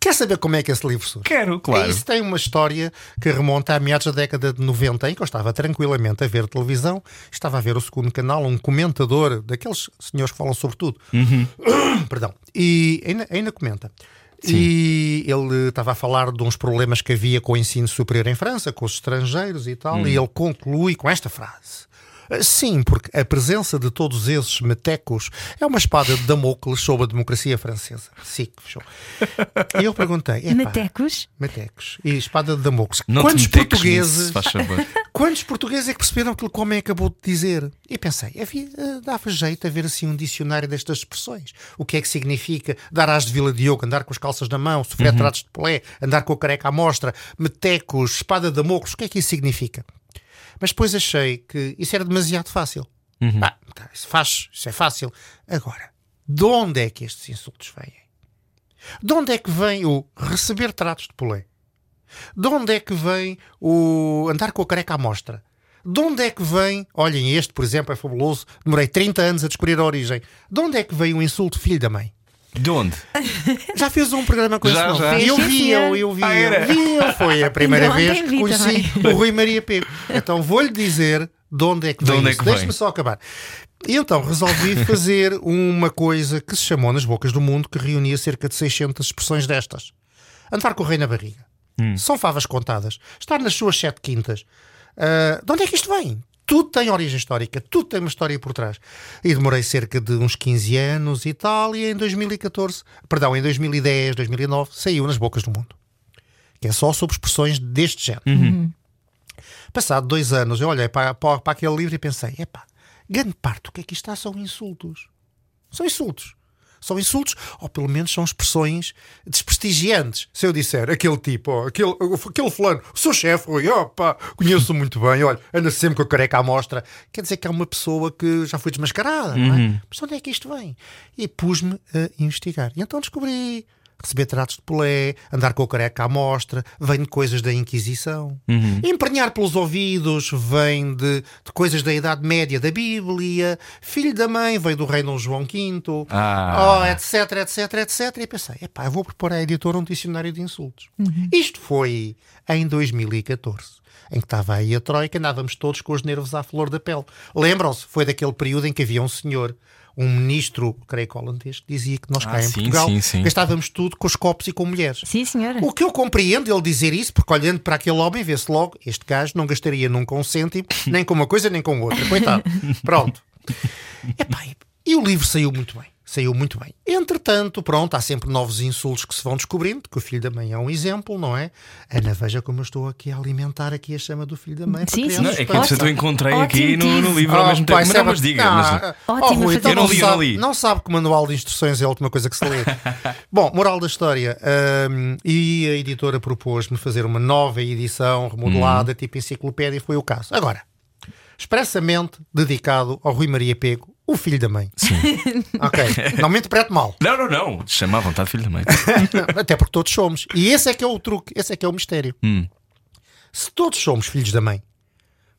D: Quer saber como é que esse livro surge?
A: Quero, claro.
D: Isso tem uma história que remonta a meados da década de 90, em que eu estava tranquilamente a ver televisão, estava a ver o segundo canal, um comentador, daqueles senhores que falam sobre tudo. Uhum. [coughs] Perdão. E ainda, ainda comenta. Sim. E ele estava a falar de uns problemas que havia com o ensino superior em França, com os estrangeiros e tal, e ele conclui com esta frase. Sim, porque a presença de todos esses metecos é uma espada de Damocles sobre a democracia francesa. Sim, fechou. E eu perguntei:
B: metecos?
D: Metecos. E espada de Damocles.
A: Não
D: quantos
A: portugueses. [laughs]
D: quantos portugueses é que perceberam aquilo que o homem acabou de dizer? E pensei: havia, eh, dava jeito a ver assim um dicionário destas expressões. O que é que significa dar as de Vila Diogo, andar com as calças na mão, sofrer uhum. tratos de polé, andar com a careca à mostra, metecos, espada de Damocles, o que é que isso significa? Mas depois achei que isso era demasiado fácil. Uhum. Ah, tá, isso faz, isso é fácil. Agora, de onde é que estes insultos vêm? De onde é que vem o receber tratos de polé? De onde é que vem o andar com a careca à mostra? De onde é que vem, olhem, este, por exemplo, é fabuloso, demorei 30 anos a descobrir a origem. De onde é que vem o insulto filho da mãe?
A: De onde? [laughs]
D: Já fez um programa com já, esse nome. Eu vi, eu, eu vi, ah, eu vi, eu. Foi a [laughs] primeira vez que conheci também. o Rui Maria Pego. Então vou-lhe dizer de onde é que vem é Deixe-me só acabar. E então resolvi [laughs] fazer uma coisa que se chamou Nas Bocas do Mundo, que reunia cerca de 600 expressões destas. Andar com o rei na barriga. Hum. São favas contadas. Estar nas suas sete quintas. Uh, de onde é que isto vem? Tudo tem origem histórica, tudo tem uma história por trás. E demorei cerca de uns 15 anos e tal, e em 2014, perdão, em 2010, 2009, saiu nas bocas do mundo. Que é só sobre expressões deste género. Uhum. Passado dois anos, eu olhei para, para, para aquele livro e pensei: epá, grande parte do que aqui está são insultos. São insultos. São insultos, ou pelo menos são expressões desprestigiantes. Se eu disser aquele tipo, oh, aquele, aquele fulano, o seu chefe, opa, conheço muito bem, olha, anda sempre com a careca à mostra, quer dizer que é uma pessoa que já foi desmascarada, uhum. não é? Uhum. Mas onde é que isto vem? E pus-me a investigar. E então descobri receber tratos de polé, andar com a careca à mostra, vem de coisas da Inquisição. Uhum. Emprenhar pelos ouvidos vem de, de, coisas da Idade Média, da Bíblia. Filho da mãe vem do Reino João V, ah. oh, etc, etc, etc. E pensei, epá, eu vou propor à editora um dicionário de insultos. Uhum. Isto foi em 2014 em que estava aí a Troika, andávamos todos com os nervos à flor da pele. Lembram-se? Foi daquele período em que havia um senhor um ministro, creio que holandês, que dizia que nós cá
A: Ah,
D: em
A: sim,
D: Portugal
A: sim, sim.
D: gastávamos tudo com os copos e com mulheres.
B: Sim, senhora.
D: O que eu compreendo ele dizer isso, porque olhando para aquele homem, vê-se logo, este gajo não gastaria nunca um cêntimo, nem com uma coisa, nem com outra. Coitado. [laughs] Pronto. Epá, e o livro saiu muito bem. Saiu muito bem. Entretanto, pronto, há sempre novos insultos que se vão descobrindo, que o filho da mãe é um exemplo, não é? Ana, veja como eu estou aqui a alimentar aqui a chama do filho da mãe. para
B: Sim, sim.
A: Não, é que eu encontrei
B: Ótimo
A: aqui no, no livro ao
D: Ah,
A: mesmo
D: pá,
A: tempo.
D: isso
A: Mas
D: é
A: não, mas diga.
D: Não,
A: mas-
B: Ótimo,
D: oh, Rui, então
A: Eu não li, não
D: sabe,
A: li.
D: não sabe que o manual de instruções é a última coisa que se lê. [laughs] Bom, moral da história. hum, e a editora propôs-me fazer uma nova edição remodelada, tipo enciclopédia, e foi o caso. Agora, expressamente dedicado ao Rui Maria Pego, o filho da mãe. Sim. [laughs] ok, não me interprete mal.
A: Não, não, não. Chama à vontade, filho da mãe. [laughs]
D: Até porque todos somos. E esse é que é o truque, esse é que é o mistério.
A: Hum.
D: Se todos somos filhos da mãe,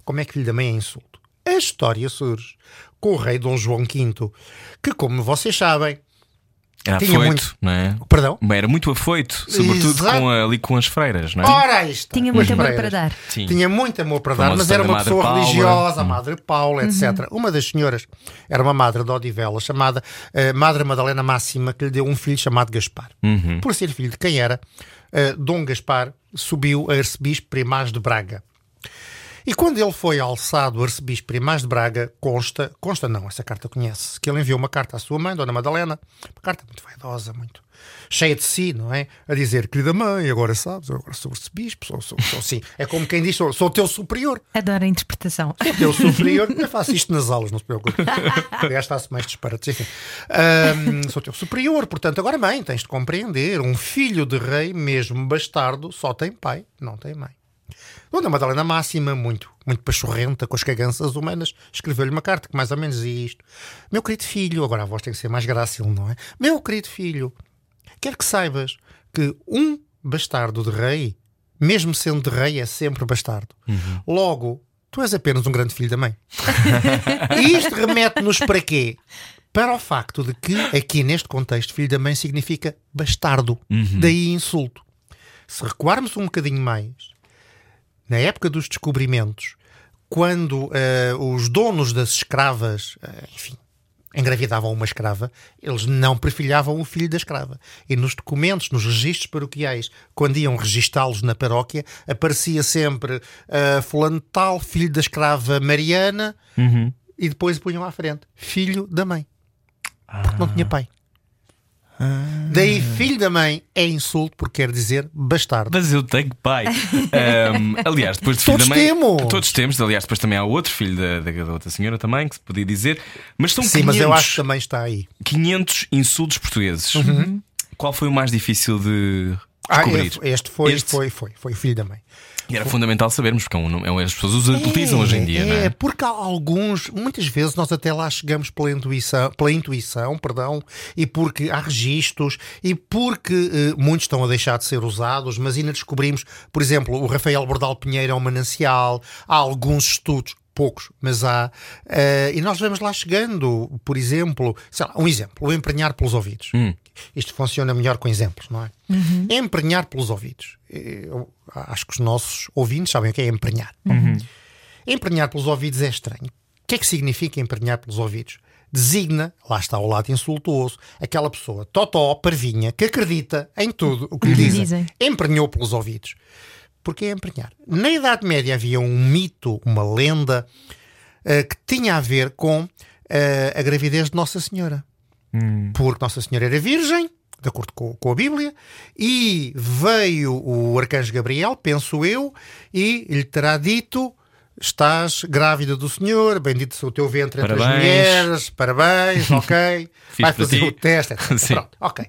D: como é que filho da mãe é insulto? A história surge com o rei Dom João V, que, como vocês sabem,
A: Era
D: Tinha
A: afoito,
D: muito.
A: não é?
D: perdão,
A: Era muito afoito, sobretudo
D: Exato.
A: com a- ali com as freiras, não é?
D: ora está.
B: Tinha muito amor para dar.
A: Sim.
D: Tinha muito amor para dar, mas era uma pessoa
A: Paula.
D: religiosa, a
A: Hum.
D: Madre Paula, etc. Uma das senhoras era uma madre de Odivela, chamada eh, Madre Madalena Máxima, que lhe deu um filho chamado Gaspar.
A: Uhum.
D: Por ser filho de quem era, eh, Dom Gaspar subiu a arcebispo primaz de Braga. E quando ele foi alçado arcebispo primaz de Braga, consta, consta não, essa carta conhece, que ele enviou uma carta à sua mãe, Dona Madalena, uma carta muito vaidosa, muito cheia de si, não é? A dizer, querida mãe, agora sabes, eu agora sou arcebispo, sou, sou, sou assim. É como quem diz, sou, sou teu superior.
B: Adoro a interpretação.
D: Teu superior, eu faço isto nas aulas, não se preocupe. Aliás, faço mais disparates, enfim. Ahm, sou teu superior, portanto, agora mãe, tens de compreender. Um filho de rei, mesmo bastardo, só tem pai, não tem mãe. Dona Madalena Máxima, muito, muito pachorrenta com as caganças humanas, escreveu-lhe uma carta que mais ou menos dizia isto. Meu querido filho, agora a voz tem que ser mais grácil, não é? Meu querido filho, quero que saibas que um bastardo de rei, mesmo sendo de rei, é sempre bastardo. Logo, tu és apenas um grande filho da mãe. e isto remete-nos para quê? Para o facto de que, aqui neste contexto, filho da mãe significa bastardo. Daí insulto. Se recuarmos um bocadinho mais, na época dos descobrimentos, quando eh, os donos das escravas, eh, enfim, engravidavam uma escrava, eles não perfilhavam o filho da escrava. E nos documentos, nos registros paroquiais, quando iam registá-los na paróquia, aparecia sempre eh, fulano tal, filho da escrava Mariana, e depois punham à frente, filho da mãe. Porque não tinha pai. Daí, filho da mãe é insulto porque quer dizer bastardo.
A: Mas eu tenho pai. Ahm, aliás, depois de filho
D: Todos
A: da mãe.
D: temos.
A: Todos temos. Aliás, depois também há outro filho da, da, da outra senhora também, que se podia dizer. Mas são
D: Sim,
A: 500,
D: mas eu acho que também está aí.
A: 500 insultos portugueses. Qual foi o mais difícil de
D: Ah,
A: descobrir?
D: este, este foi,
A: Este?
D: foi, foi, foi o filho da mãe.
A: E era fundamental sabermos, porque é um, é um- as pessoas usam, utilizam hoje em dia,
D: é,
A: não é?
D: porque há alguns, muitas vezes nós até lá chegamos pela intuição, pela intuição, perdão, e porque há registros, e porque eh, muitos estão a deixar de ser usados, mas ainda descobrimos, por exemplo, o Rafael Bordal Pinheiro é um manancial, há alguns estudos, poucos, mas há, eh, e nós vamos lá chegando, por exemplo, sei lá, um exemplo, o emprenhar pelos ouvidos. Isto funciona melhor com exemplos, não é? Emprenhar pelos ouvidos. Eu acho que os nossos ouvintes sabem o que é emprenhar. Emprenhar pelos ouvidos é estranho. O que é que significa emprenhar pelos ouvidos? Designa, lá está o lado insultuoso, aquela pessoa totó, parvinha, que acredita em tudo o que lhe dizem.
B: Dizem.
D: Emprenhou pelos ouvidos. Porque é emprenhar. Na Idade Média havia um mito, uma lenda, eh, que tinha a ver com eh, a gravidez de Nossa Senhora. Porque Nossa Senhora era virgem, de acordo com, com a Bíblia, e veio o arcanjo Gabriel, penso eu, e lhe terá dito: Estás grávida do Senhor, bendito seja o teu ventre entre as
A: Parabéns.
D: mulheres, parabéns, [laughs] ok. Vai fazer o teste. [laughs] Pronto, ok.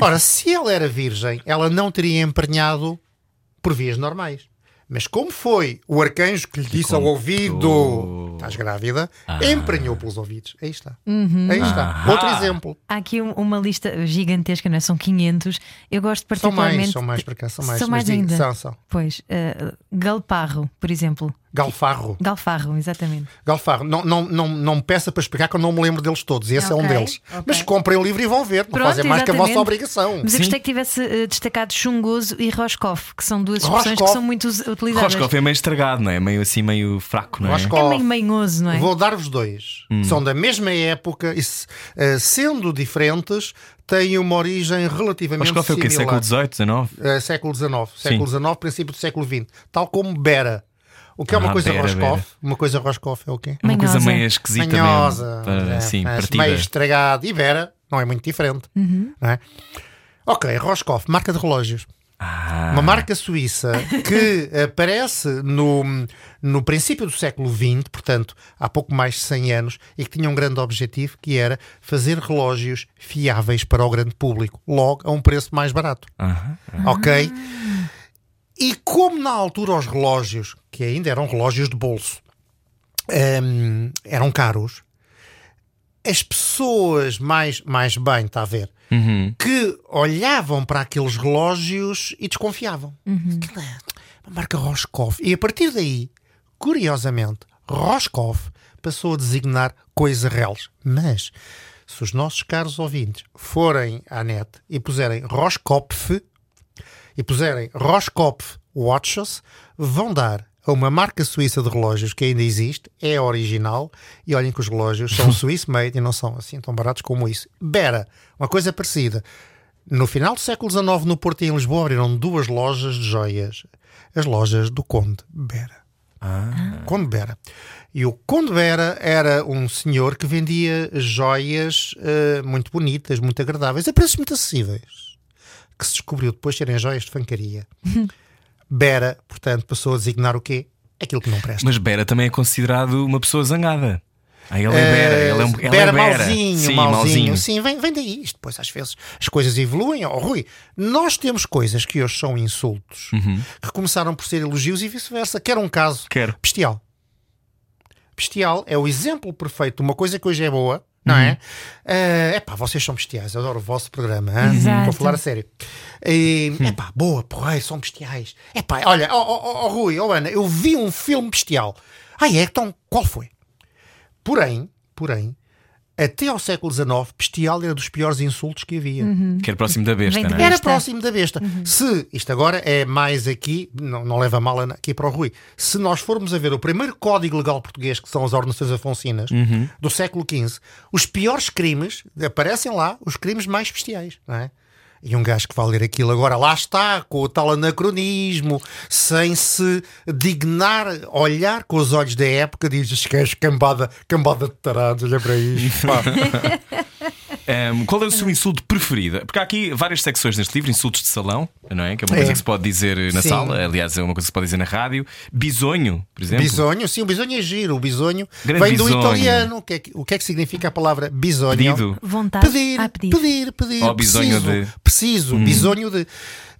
D: Ora, se ela era virgem, ela não teria emprenhado por vias normais. Mas como foi o arcanjo que lhe disse ao
A: contou.
D: ouvido: Estás grávida, emprenhou pelos ouvidos. Aí está.
B: Uhum.
D: Aí está.
A: Ah.
D: Outro exemplo.
B: Há aqui um- uma lista gigantesca, não é? São 500. Eu gosto
D: São
B: particularmente.
D: mais, são mais para cá, são mais.
B: São mais ainda.
D: São, são.
B: Pois, uh, galparro, por exemplo.
D: Galfarro.
B: Galfarro, exatamente.
D: Galfarro. Não, não, não, não me peça para explicar que eu não me lembro deles todos. Esse é um deles.
B: ok.
D: Mas comprem o livro e vão ver. Não
B: Pronto,
D: fazem mais que a vossa obrigação.
B: Mas eu
A: Sim.
B: gostei que tivesse eh, destacado chungoso e Roscoff, que são duas expressões
D: Roscoff.
B: que são muito utilizadas.
A: Roscoff é meio estragado, não é? Meio assim, meio fraco, não é?
D: Roscoff.
B: É meio manhoso, não é?
D: Vou dar-vos dois.
A: Hum.
D: São da mesma época e, eh, sendo diferentes, têm uma origem relativamente
A: Roscoff é o quê?
D: similar.
A: Século XVIII, XIX?
D: Eh, século XIX, século XIX, princípio do século XX, tal como Bera. O que é uma
A: Ah,
D: coisa Roscoff? Uma coisa Roscoff é o quê?
A: Uma coisa meio esquisita
D: Manhosa,
A: mesmo.
D: é,
A: Sim,
D: é,
A: partida.
D: meio estragado. E Vera não é muito diferente.
B: Uhum.
D: não é? Ok, Roscoff, marca de relógios.
A: Ah,
D: Uma marca suíça que [laughs] aparece no, no princípio do século XX, portanto, há pouco mais de 100 anos, e que tinha um grande objetivo, que era fazer relógios fiáveis para o grande público, logo a um preço mais barato.
A: aham.
D: Ok? E como na altura os relógios, que ainda eram relógios de bolso, hum, eram caros, as pessoas mais, mais bem, está a ver,
A: Uhum.
D: que olhavam para aqueles relógios e desconfiavam. Aquilo é uma marca Roscoff. E a partir daí, curiosamente, Roscoff passou a designar coisa reais. Mas, se os nossos caros ouvintes forem à net e puserem Roscoff e puserem Roscoff Watches, vão dar a uma marca suíça de relógios que ainda existe, é original, e olhem que os relógios são [laughs] Swiss made e não são assim tão baratos como isso. Bera, uma coisa parecida. No final do século XIX, no Porto e em Lisboa, abriram duas lojas de joias. As lojas do Conde Bera. Conde Bera. E o Conde Bera era um senhor que vendia joias eh, muito bonitas, muito agradáveis, a preços muito acessíveis que se descobriu depois serem joias de fancaria. [laughs] Bera, portanto, passou a designar o quê? Aquilo que não presta.
A: Mas Bera também é considerado uma pessoa zangada. Ah, ele é Bera, ele é um ele
D: Bera
A: é Bera.
D: malzinho,
A: Sim,
D: malzinho. Sim, vem, vem daí. Isto, Depois, às vezes, as coisas evoluem. Oh, Rui, nós temos coisas que hoje são insultos,
A: Uhum.
D: que começaram por ser elogios e vice-versa. Quero um caso
A: Quero.
D: bestial. Bestial é o exemplo perfeito de uma coisa que hoje é boa, não é? É epá, vocês são bestiais, eu adoro o vosso programa, vou falar a sério. É epá, boa, porra, são bestiais. Epá, olha, ó oh, Rui, oh, Ana, eu vi um filme bestial. Ah, é? Então, qual foi? Porém, porém, até ao século XIX, bestial era dos piores insultos que havia.
A: Que era próximo da besta, não é?
D: Era próximo da besta. Se, isto agora é mais aqui, não, não leva mal aqui para o Rui, se nós formos a ver o primeiro código legal português, que são as ordenações afonsinas, do século XV, os piores crimes, aparecem lá os crimes mais bestiais, não é? E um gajo que vai ler aquilo agora, lá está, com o tal anacronismo, sem se dignar, olhar com os olhos da época, diz que és cambada, cambada de tarados, olha para isto. [laughs] pá."
A: Um, qual é o seu insulto preferido? Porque há aqui várias secções neste livro: insultos de salão, não é? Que é uma
D: É.
A: coisa que se pode dizer na
D: Sim.
A: sala, aliás, é uma coisa que se pode dizer na rádio. Bisonho, por exemplo.
D: Bisonho, sim, o bisonho é giro. O bisonho
A: Grande
D: vem do
A: bisonho.
D: italiano. O que, é que, o que é que significa a palavra bisonho?
A: Pedido.
B: Vontade.
D: Pedir,
B: Ah, pedir.
D: pedir, pedir.
A: Bisonho
D: preciso,
A: de- Hum.
D: Preciso, bisonho de.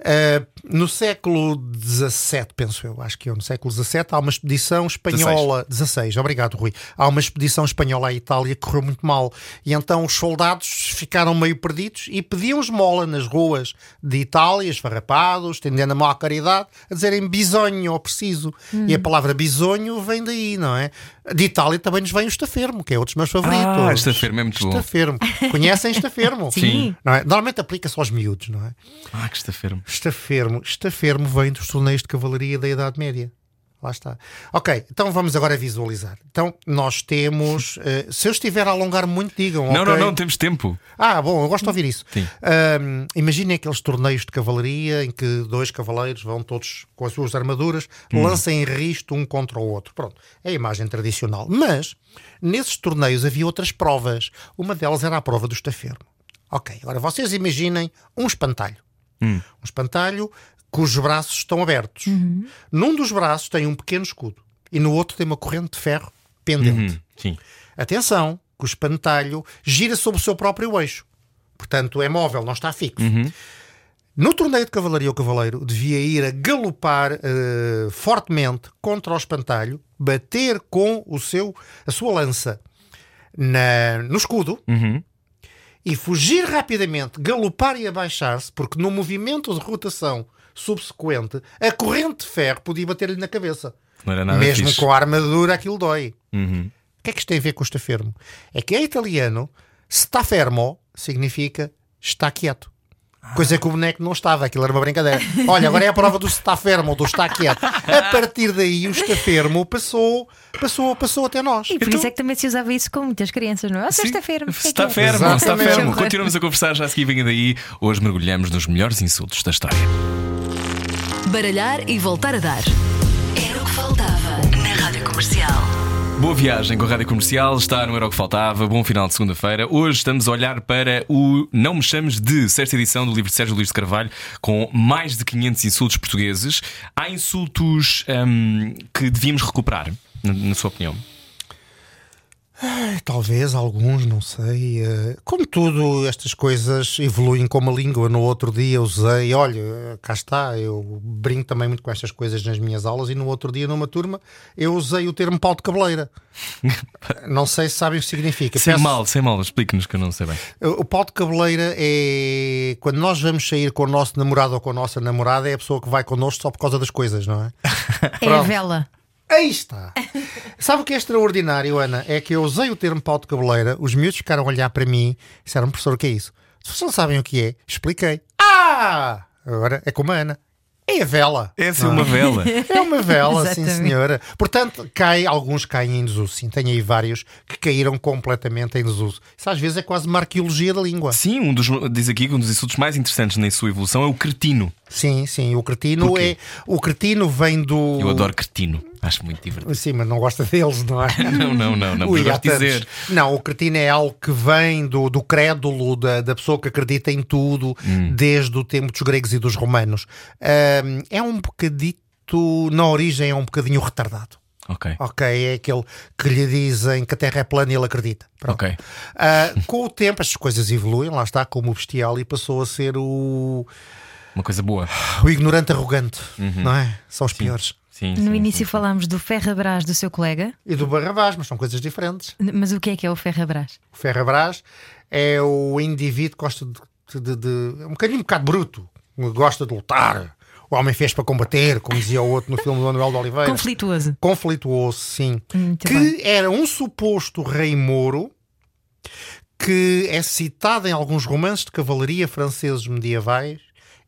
D: Ah, no século XVII, penso eu, acho que eu, no século XVII, há uma expedição espanhola. 16, obrigado, Rui. Há uma expedição espanhola à Itália que correu muito mal. E então os soldados ficaram meio perdidos e pediam esmola nas ruas de Itália, esfarrapados, estendendo a à caridade, a dizerem bisonho ou preciso. E a palavra bisonho vem daí, não é? De Itália também nos vem o estafermo, que é outro dos meus favoritos.
A: Ah, estafermo é muito bom.
D: Estafermo. Conhecem estafermo? [laughs]
B: Sim.
D: Não é? Normalmente aplica-se aos miúdos, não é?
A: Ah, que estafermo.
D: Estafermo. Estafermo vem dos torneios de cavalaria da Idade Média. Lá está. Ok, então vamos agora visualizar. Então, nós temos. [laughs] eh, se eu estiver a alongar muito, digam.
A: Não,
D: ok?
A: não, não, temos tempo.
D: Ah, bom, eu gosto de ouvir isso. Imaginem aqueles torneios de cavalaria em que dois cavaleiros vão todos com as suas armaduras, lancem risto um contra o outro. Pronto, é a imagem tradicional. Mas, nesses torneios havia outras provas. Uma delas era a prova do estafermo. Ok, agora vocês imaginem um espantalho. Um espantalho cujos braços estão abertos. Num dos braços tem um pequeno escudo e no outro tem uma corrente de ferro pendente.
A: Hum, sim.
D: Atenção, que o espantalho gira sobre o seu próprio eixo. Portanto, é móvel, não está fixo. No torneio de cavalaria, o cavaleiro devia ir a galopar eh, fortemente contra o espantalho, bater com o seu, a sua lança na- no escudo
A: Uhum.
D: e fugir rapidamente, galopar e abaixar-se, porque no movimento de rotação subsequente, a corrente de ferro podia bater-lhe na cabeça.
A: Não era nada
D: Mesmo
A: fixe.
D: com a armadura, aquilo dói.
A: Uhum.
D: O que é que isto tem a ver com está fermo? É que em italiano, sta fermo significa está quieto. Coisa que o boneco não estava, aquilo era uma brincadeira. Olha, agora é a prova do está fermo, do está quieto. A partir daí, o está fermo passou, passou, passou até nós.
B: E por isso é que também se usava isso com muitas crianças, não é? Sexta-feira.
A: Está fermo, está
D: Exatamente.
A: fermo. Continuamos a conversar já a seguir, venha daí. Hoje mergulhamos nos melhores insultos da história.
E: Baralhar e voltar a dar. Era o que faltava na Rádio Comercial.
A: Boa viagem com a Rádio Comercial, está no Era o que Faltava, bom final de segunda-feira. Hoje estamos a olhar para o Não Me Chames de, sexta edição do livro de Sérgio Luís de Carvalho, com mais de 500 insultos portugueses. Há insultos hum, que devíamos recuperar, na sua opinião?
D: Talvez alguns, não sei. eh, Como tudo, estas coisas evoluem como a língua. No outro dia usei, olha, cá está, eu brinco também muito com estas coisas nas minhas aulas e no outro dia, numa turma, eu usei o termo pau de cabeleira. [laughs] não sei se sabem o que significa.
A: Sem
D: Peço-
A: mal, sem mal, explique-nos que eu não sei bem.
D: O pau de cabeleira é quando nós vamos sair com o nosso namorado ou com a nossa namorada, é a pessoa que vai connosco só por causa das coisas, não é? [laughs]
B: É a vela.
D: Aí está. Sabe o que é extraordinário, Ana? É que eu usei o termo pau de cabeleira, os miúdos ficaram a olhar para mim e disseram, professor, o que é isso? Se vocês não sabem o que é, expliquei. Ah! Agora é como a Ana. É a vela.
A: Essa é
D: Não
A: uma vela.
D: É uma vela, sim senhora. Portanto, cai, alguns caem em desuso. Sim, tenho aí vários que caíram completamente em desuso. Isso às vezes é quase uma arqueologia da língua.
A: Sim, um dos, diz aqui que um dos insultos mais interessantes na sua evolução é o cretino.
D: Sim, sim. O cretino
A: Porquê?
D: é. O cretino vem do.
A: Eu adoro cretino, acho muito divertido.
D: Sim, mas não gosta deles, não é? [laughs]
A: Não, não, não, não,
D: Ui,
A: dizer.
D: Não, o cretino é algo que vem do, do crédulo, da, da pessoa que acredita em tudo,
A: Hum.
D: desde o tempo dos gregos e dos romanos. Ahm, é um bocadito, na origem, é um bocadinho retardado.
A: Ok.
D: Ok, é aquele que lhe dizem que a Terra é plana e ele acredita. Pronto.
A: Ok.
D: Ah, com o tempo, as coisas evoluem, lá está, como o bestial, e passou a ser o,
A: Uma coisa boa.
D: o ignorante arrogante,
A: Uhum.
D: não é? São os piores.
A: Sim,
B: No
A: sim,
B: início
A: sim.
B: falámos do Ferrabras do seu colega,
D: E do Barrabás, mas são coisas diferentes.
B: mas o que é que é o Ferrabras?
D: O Ferrabras é o indivíduo que gosta de, de- de- é um bocadinho um bocado bruto, gosta de lutar. O homem fez para combater, como dizia o outro no filme do Manuel de Oliveira.
B: Conflituoso.
D: Conflituoso, sim.
B: Muito
D: que
B: bem.
D: era um suposto rei Mouro que é citado em alguns romances de cavalaria franceses medievais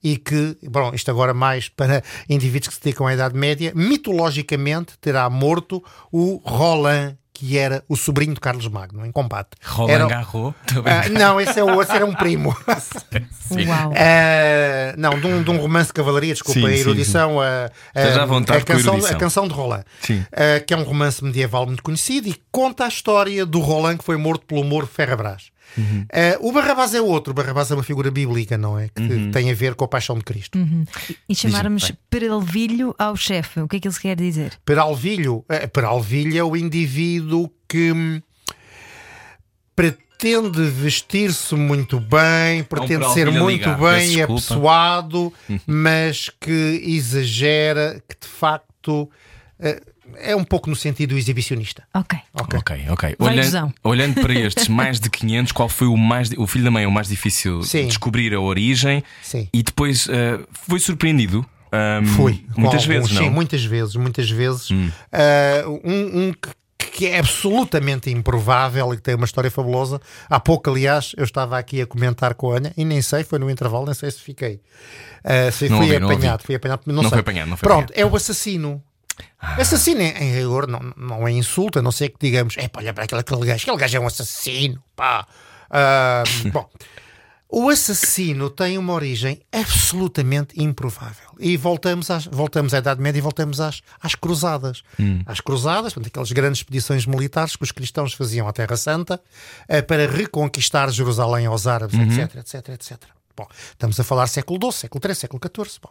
D: e que, bom, isto agora mais para indivíduos que se dedicam à Idade Média, mitologicamente terá morto o Roland, que era o sobrinho de Carlos Magno, em combate.
A: Roland
D: Era-
A: Garros.
D: Ah, não, esse é o outro, era um primo. [laughs]
A: Sim.
B: Uau.
D: Ah, não, de um, de um romance de cavalaria, desculpa
A: Sim,
D: a
A: sim,
D: erudição. a- a-
A: vontade
D: a canção,
A: erudição.
D: a canção de Roland,
A: Sim.
D: Ah, que é um romance medieval muito conhecido e conta a história do Roland que foi morto pelo Moro Ferrabras.
A: Uhum.
D: Ah, o Barrabás é outro, o Barrabás é uma figura bíblica, não é? Que
A: Uhum.
D: tem a ver com a paixão de Cristo.
B: E chamarmos peralvilho ao chefe, o que é que ele se quer dizer?
D: Peralvilho, eh, Peralvilho é o indivíduo que hum, pretende vestir-se muito bem, pretende ser
A: Peralvilho a
D: muito
A: ligar,
D: bem
A: desculpa.
D: apessoado, mas que exagera, que de facto eh, é um pouco no sentido exibicionista.
B: Ok.
D: Ok.
A: Ok, ok.
B: Vai,
A: Olhando, olhando para [laughs] estes mais de 500, qual foi o mais. O filho da mãe é o mais difícil
D: Sim.
A: de descobrir a origem
D: Sim.
A: e depois eh, foi surpreendido. ahm,
D: Fui. com
A: Muitas
D: alguns,
A: vezes, não? Hum.
D: Sim, muitas vezes, muitas vezes. Ah, um um que, que é absolutamente improvável e que tem uma história fabulosa. Há pouco, aliás, eu estava aqui a comentar com a Ana e nem sei, foi no intervalo, nem sei se fiquei. Ah, se
A: Não
D: fui
A: ouvi, não
D: apanhado,
A: ouvi.
D: fui apanhado, não,
A: Não
D: sei.
A: foi apanhado, não foi
D: Pronto,
A: apanhado.
D: é o assassino. Assassino, em rigor, não, não é insulto, a não ser que digamos, é olha para aquele, aquele gajo, aquele gajo é um assassino, pá. Ah, [laughs] bom, o assassino tem uma origem absolutamente improvável. E voltamos, às, voltamos à Idade Média e voltamos às, às cruzadas. Às cruzadas, portanto, aquelas grandes expedições militares que os cristãos faziam à Terra Santa eh, para reconquistar Jerusalém aos árabes, etc, etc, etc. Bom, estamos a falar século XII, século XIII, século XIV. Bom,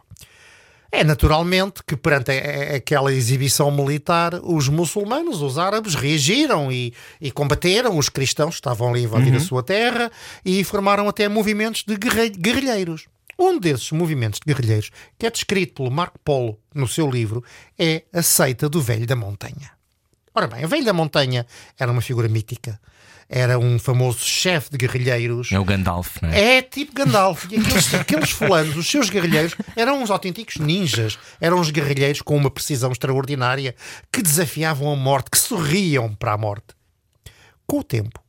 D: é naturalmente que perante aquela exibição militar, os muçulmanos, os árabes, reagiram e, e combateram os cristãos que estavam ali a invadir a sua terra e formaram até movimentos de guerrilheiros. Um desses movimentos de guerrilheiros, que é descrito pelo Marco Polo no seu livro, é a seita do Velho da Montanha. Ora bem, o Velho da Montanha era uma figura mítica. Era um famoso chefe de guerrilheiros.
A: É o Gandalf, não é?
D: É tipo Gandalf. E aqueles, [laughs] aqueles fulanos, os seus guerrilheiros, eram uns autênticos ninjas. Eram uns guerrilheiros com uma precisão extraordinária que desafiavam a morte, que sorriam para a morte. Com o tempo,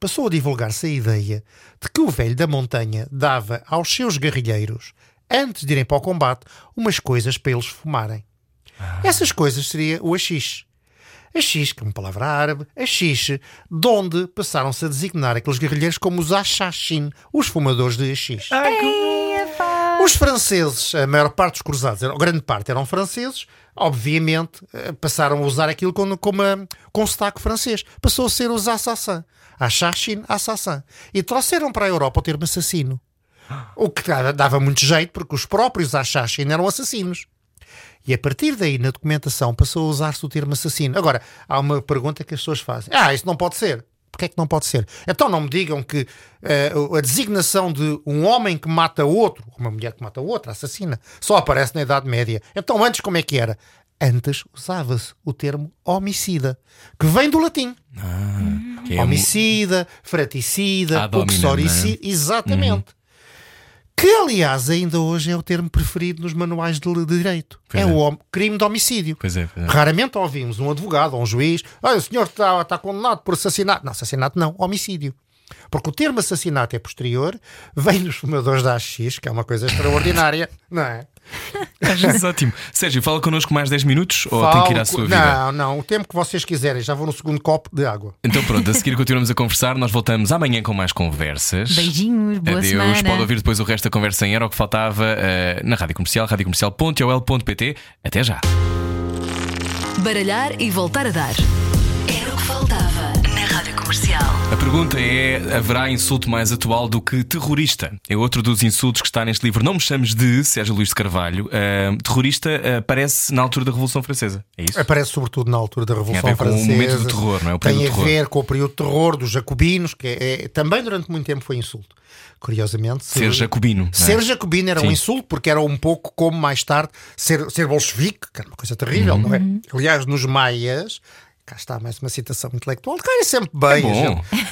D: passou a divulgar-se a ideia de que o velho da montanha dava aos seus guerrilheiros, antes de irem para o combate, umas coisas para eles fumarem. Essas coisas seria o haxixe. Haxixe, que é uma palavra árabe, haxixe, de onde passaram-se a designar aqueles guerrilheiros como os achachin, os fumadores de haxixe. Os franceses, a maior parte dos cruzados, a grande parte eram franceses, obviamente eh, passaram a usar aquilo com, com, uma, com sotaque francês. Passou a ser os assassins. Achachin, assassin. E trouxeram para a Europa o termo assassino. O que dava- dava muito jeito, porque os próprios Achachin eram assassinos. E a partir daí, na documentação, passou a usar-se o termo assassino. Agora, há uma pergunta que as pessoas fazem: Ah, isso não pode ser. Porquê é que não pode ser? Então não me digam que eh, a designação de um homem que mata outro, uma mulher que mata outra, assassina, só aparece na Idade Média. Então antes como é que era? Antes usava-se o termo homicida, que vem do latim.
A: Que é um-
D: homicida, fraticida, uxoricida. Exatamente. Que, aliás, ainda hoje é o termo preferido nos manuais de, de direito.
A: Pois
D: é,
A: é.
D: o crime de homicídio.
A: Pois é, pois é.
D: Raramente ouvimos um advogado ou um juiz. Ah, o senhor está, está condenado por assassinato. Não, assassinato não, homicídio. Porque o termo assassinato é posterior, vem dos fumadores da AX, que é uma coisa extraordinária, [laughs] não é?
A: Acho ótimo. Sérgio, fala connosco mais 10 minutos ou tem que ir à sua vida?
D: Não, não, o tempo que vocês quiserem, já vou no segundo copo de água.
A: Então pronto, a seguir continuamos a conversar. Nós voltamos amanhã com mais conversas.
B: Beijinhos, boa
A: Adeus.
B: semana.
A: Pode ouvir depois o resto da conversa em Era o que faltava eh, na Rádio Comercial, radiocomercial.ol.pt. Até já.
E: Baralhar e voltar a dar.
A: A pergunta é: haverá insulto mais atual do que terrorista? É outro dos insultos que está neste livro. Não me chames de Sérgio Luís de Carvalho. Ah, terrorista ah, aparece na altura da Revolução Francesa. É isso?
D: Aparece sobretudo na altura da Revolução
A: Tem a ver com o
D: Francesa.
A: momento do terror, não é? O
D: Tem a ver com o período de terror dos jacobinos, que é, é- também durante muito tempo foi insulto. Curiosamente, se-
A: Ser jacobino. é?
D: Ser jacobino era um
A: Sim.
D: insulto, porque era um pouco como mais tarde ser, ser bolchevique, que era uma coisa terrível,
A: Uhum.
D: não é? Aliás, nos maias. Cá está mais uma citação intelectual. Cai sempre bem.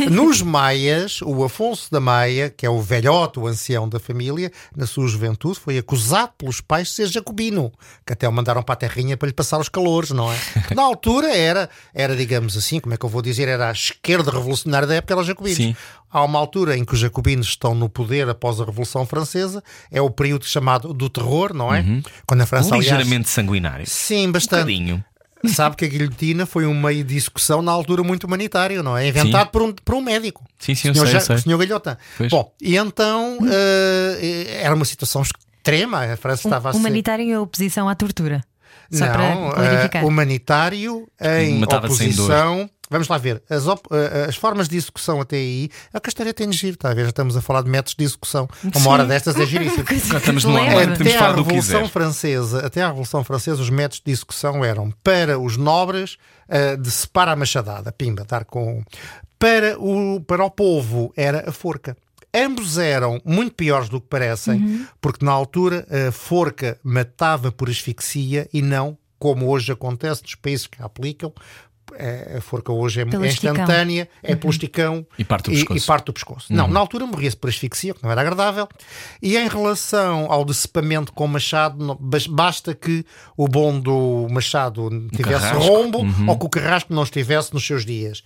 A: É.
D: Nos Maias, o Afonso da Maia, que é o velhote, o ancião da família, na sua juventude, foi acusado pelos pais de ser jacobino, que até o mandaram para a terrinha para lhe passar os calores, não é? [laughs] Na altura era, era, digamos assim, como é que eu vou dizer, era a esquerda revolucionária da época, era os jacobinos.
A: Sim.
D: Há uma altura em que os jacobinos estão no poder após a Revolução Francesa, é o período chamado do terror, não é? Quando a França, aliás,
A: Ligeiramente sanguinário.
D: Sim,
A: Um
D: bastante.
A: bocadinho.
D: Sabe que a guilhotina foi um meio de execução na altura muito humanitário, não é? Inventado por um, por um médico.
A: Sim, sim,
D: senhor,
A: sei, sei.
D: o senhor Galhotin.
A: Pois.
D: Bom, e então eh, era uma situação extrema. A França estava a ser.
B: Humanitário em oposição à tortura. Só
D: não,
B: para clarificar.
D: humanitário em oposição. Vamos lá ver. As, op- eh, as formas de execução até aí. É a história tem de giro, está a ver? Já estamos a falar de métodos de execução. Uma hora destas é giríssimo. [laughs]
A: Já estamos hora, podemos
D: Até
A: que
D: Revolução. Francesa, até à Revolução Francesa, os métodos de execução eram para os nobres eh, de separa a machadada, pimba, dar com para o para o povo era a forca. Ambos eram muito piores do que parecem, porque na altura a forca matava por asfixia e não como hoje acontece nos países que a aplicam. Eh, A forca hoje é, é instantânea, é pelo esticão
A: E parte do
D: e,
A: pescoço.
D: e parte do pescoço. Não, na altura morria-se por asfixia, que não era agradável. E em relação ao decepamento com machado, não- basta que o bom do machado tivesse rombo ou que o carrasco não estivesse nos seus dias.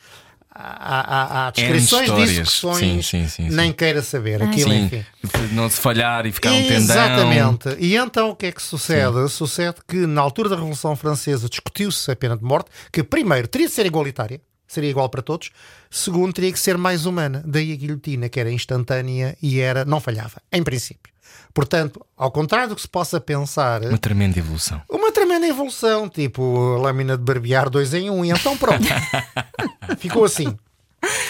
D: Há, há- há descrições de execuções,
A: Sim, sim, sim, sim.
D: nem queira saber. Aquilo,
A: Sim,
D: enfim.
A: de não se falhar e ficar um tendão.
D: Exatamente. E então o que é que sucede? Sucede que na altura da Revolução Francesa discutiu-se a pena de morte, que primeiro teria de ser igualitária, seria igual para todos, segundo teria que ser mais humana. Daí a guilhotina, que era instantânea e era não falhava, em princípio. Portanto, ao contrário do que se possa pensar,
A: Uma tremenda evolução.
D: uma tremenda evolução, tipo lâmina de barbear dois em um, e então pronto. [laughs] Ficou assim.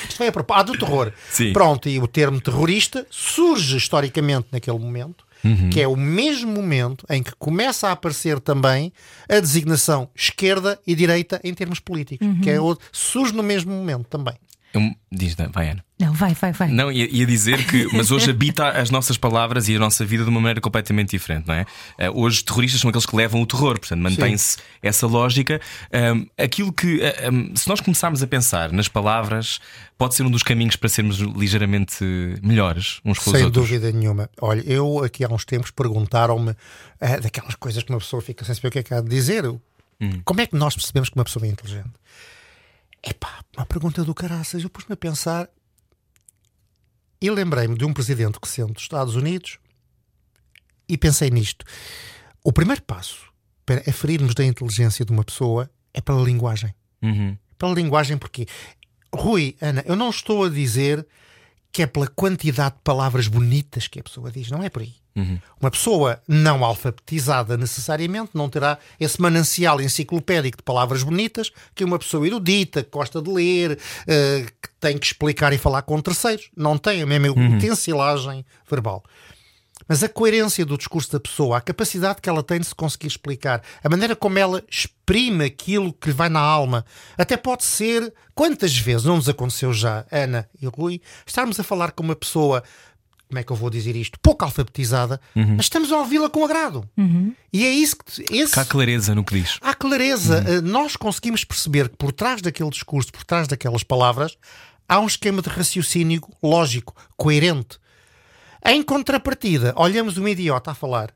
D: Isto foi a propósito. Ah, do terror.
A: Sim.
D: Pronto, e o termo terrorista surge historicamente naquele momento,
A: Uhum.
D: que é o mesmo momento em que começa a aparecer também a designação esquerda e direita em termos políticos, que é o, surge no mesmo momento também.
A: Eu- diz, vai, Ana.
B: Não, vai, vai, vai.
A: Não, ia, ia dizer que, mas hoje [laughs] habita as nossas palavras e a nossa vida de uma maneira completamente diferente, não é? Eh, hoje, terroristas são aqueles que levam o terror, portanto, mantém-se essa lógica. Ahm, aquilo que, ah, ahm, se nós começarmos a pensar nas palavras, pode ser um dos caminhos para sermos ligeiramente melhores uns com os
D: Sem
A: outros.
D: dúvida nenhuma. Olha, eu aqui há uns tempos perguntaram-me eh, daquelas coisas que uma pessoa fica sem saber o que é que há de dizer. Como é que nós percebemos que uma pessoa é inteligente? Epá, uma pergunta do caraças. Eu pus-me a pensar e lembrei-me de um presidente recente dos Estados Unidos e pensei nisto. O primeiro passo para aferirmos da inteligência de uma pessoa é pela linguagem
A: Uhum.
D: pela linguagem, porque Rui, Ana, eu não estou a dizer que é pela quantidade de palavras bonitas que a pessoa diz, não é por aí. Uma pessoa não alfabetizada necessariamente não terá esse manancial enciclopédico de palavras bonitas que uma pessoa erudita, que gosta de ler, eh, que tem que explicar e falar com terceiros. Não tem a mesma utensilagem verbal. Mas a coerência do discurso da pessoa, a capacidade que ela tem de se conseguir explicar, a maneira como ela exprime aquilo que lhe vai na alma, até pode ser, quantas vezes não nos aconteceu já, Ana e Rui, estarmos a falar com uma pessoa, como é que eu vou dizer isto, pouco alfabetizada, mas estamos a ouvi-la com agrado. E é isso que. Esse,
A: Que há clareza no que diz.
D: Há clareza. Eh, Nós conseguimos perceber que por trás daquele discurso, por trás daquelas palavras, há um esquema de raciocínio lógico, coerente. Em contrapartida, olhamos um idiota a falar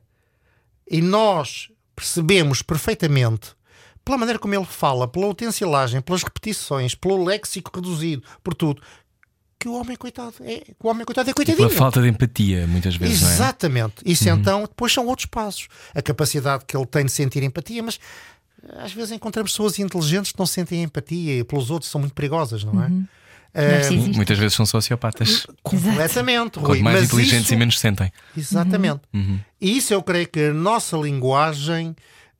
D: e nós percebemos perfeitamente, pela maneira como ele fala, pela utensilagem, pelas repetições, pelo léxico reduzido, por tudo, que o homem coitado é, que o homem coitado é
A: Pela
D: coitadinho.
A: falta de empatia, muitas vezes, não é?
D: Exatamente. Isso então, depois são outros passos. A capacidade que ele tem de sentir empatia, mas eh, às vezes encontramos pessoas inteligentes que não sentem empatia e pelos outros são muito perigosas, não é? Eh,
B: Narcisistas.
A: Muitas vezes são sociopatas.
D: completamente, Rui.
A: Quanto mais
D: mas
A: inteligentes
D: isso-
A: e menos sentem.
D: Exatamente. E isso eu creio que a nossa linguagem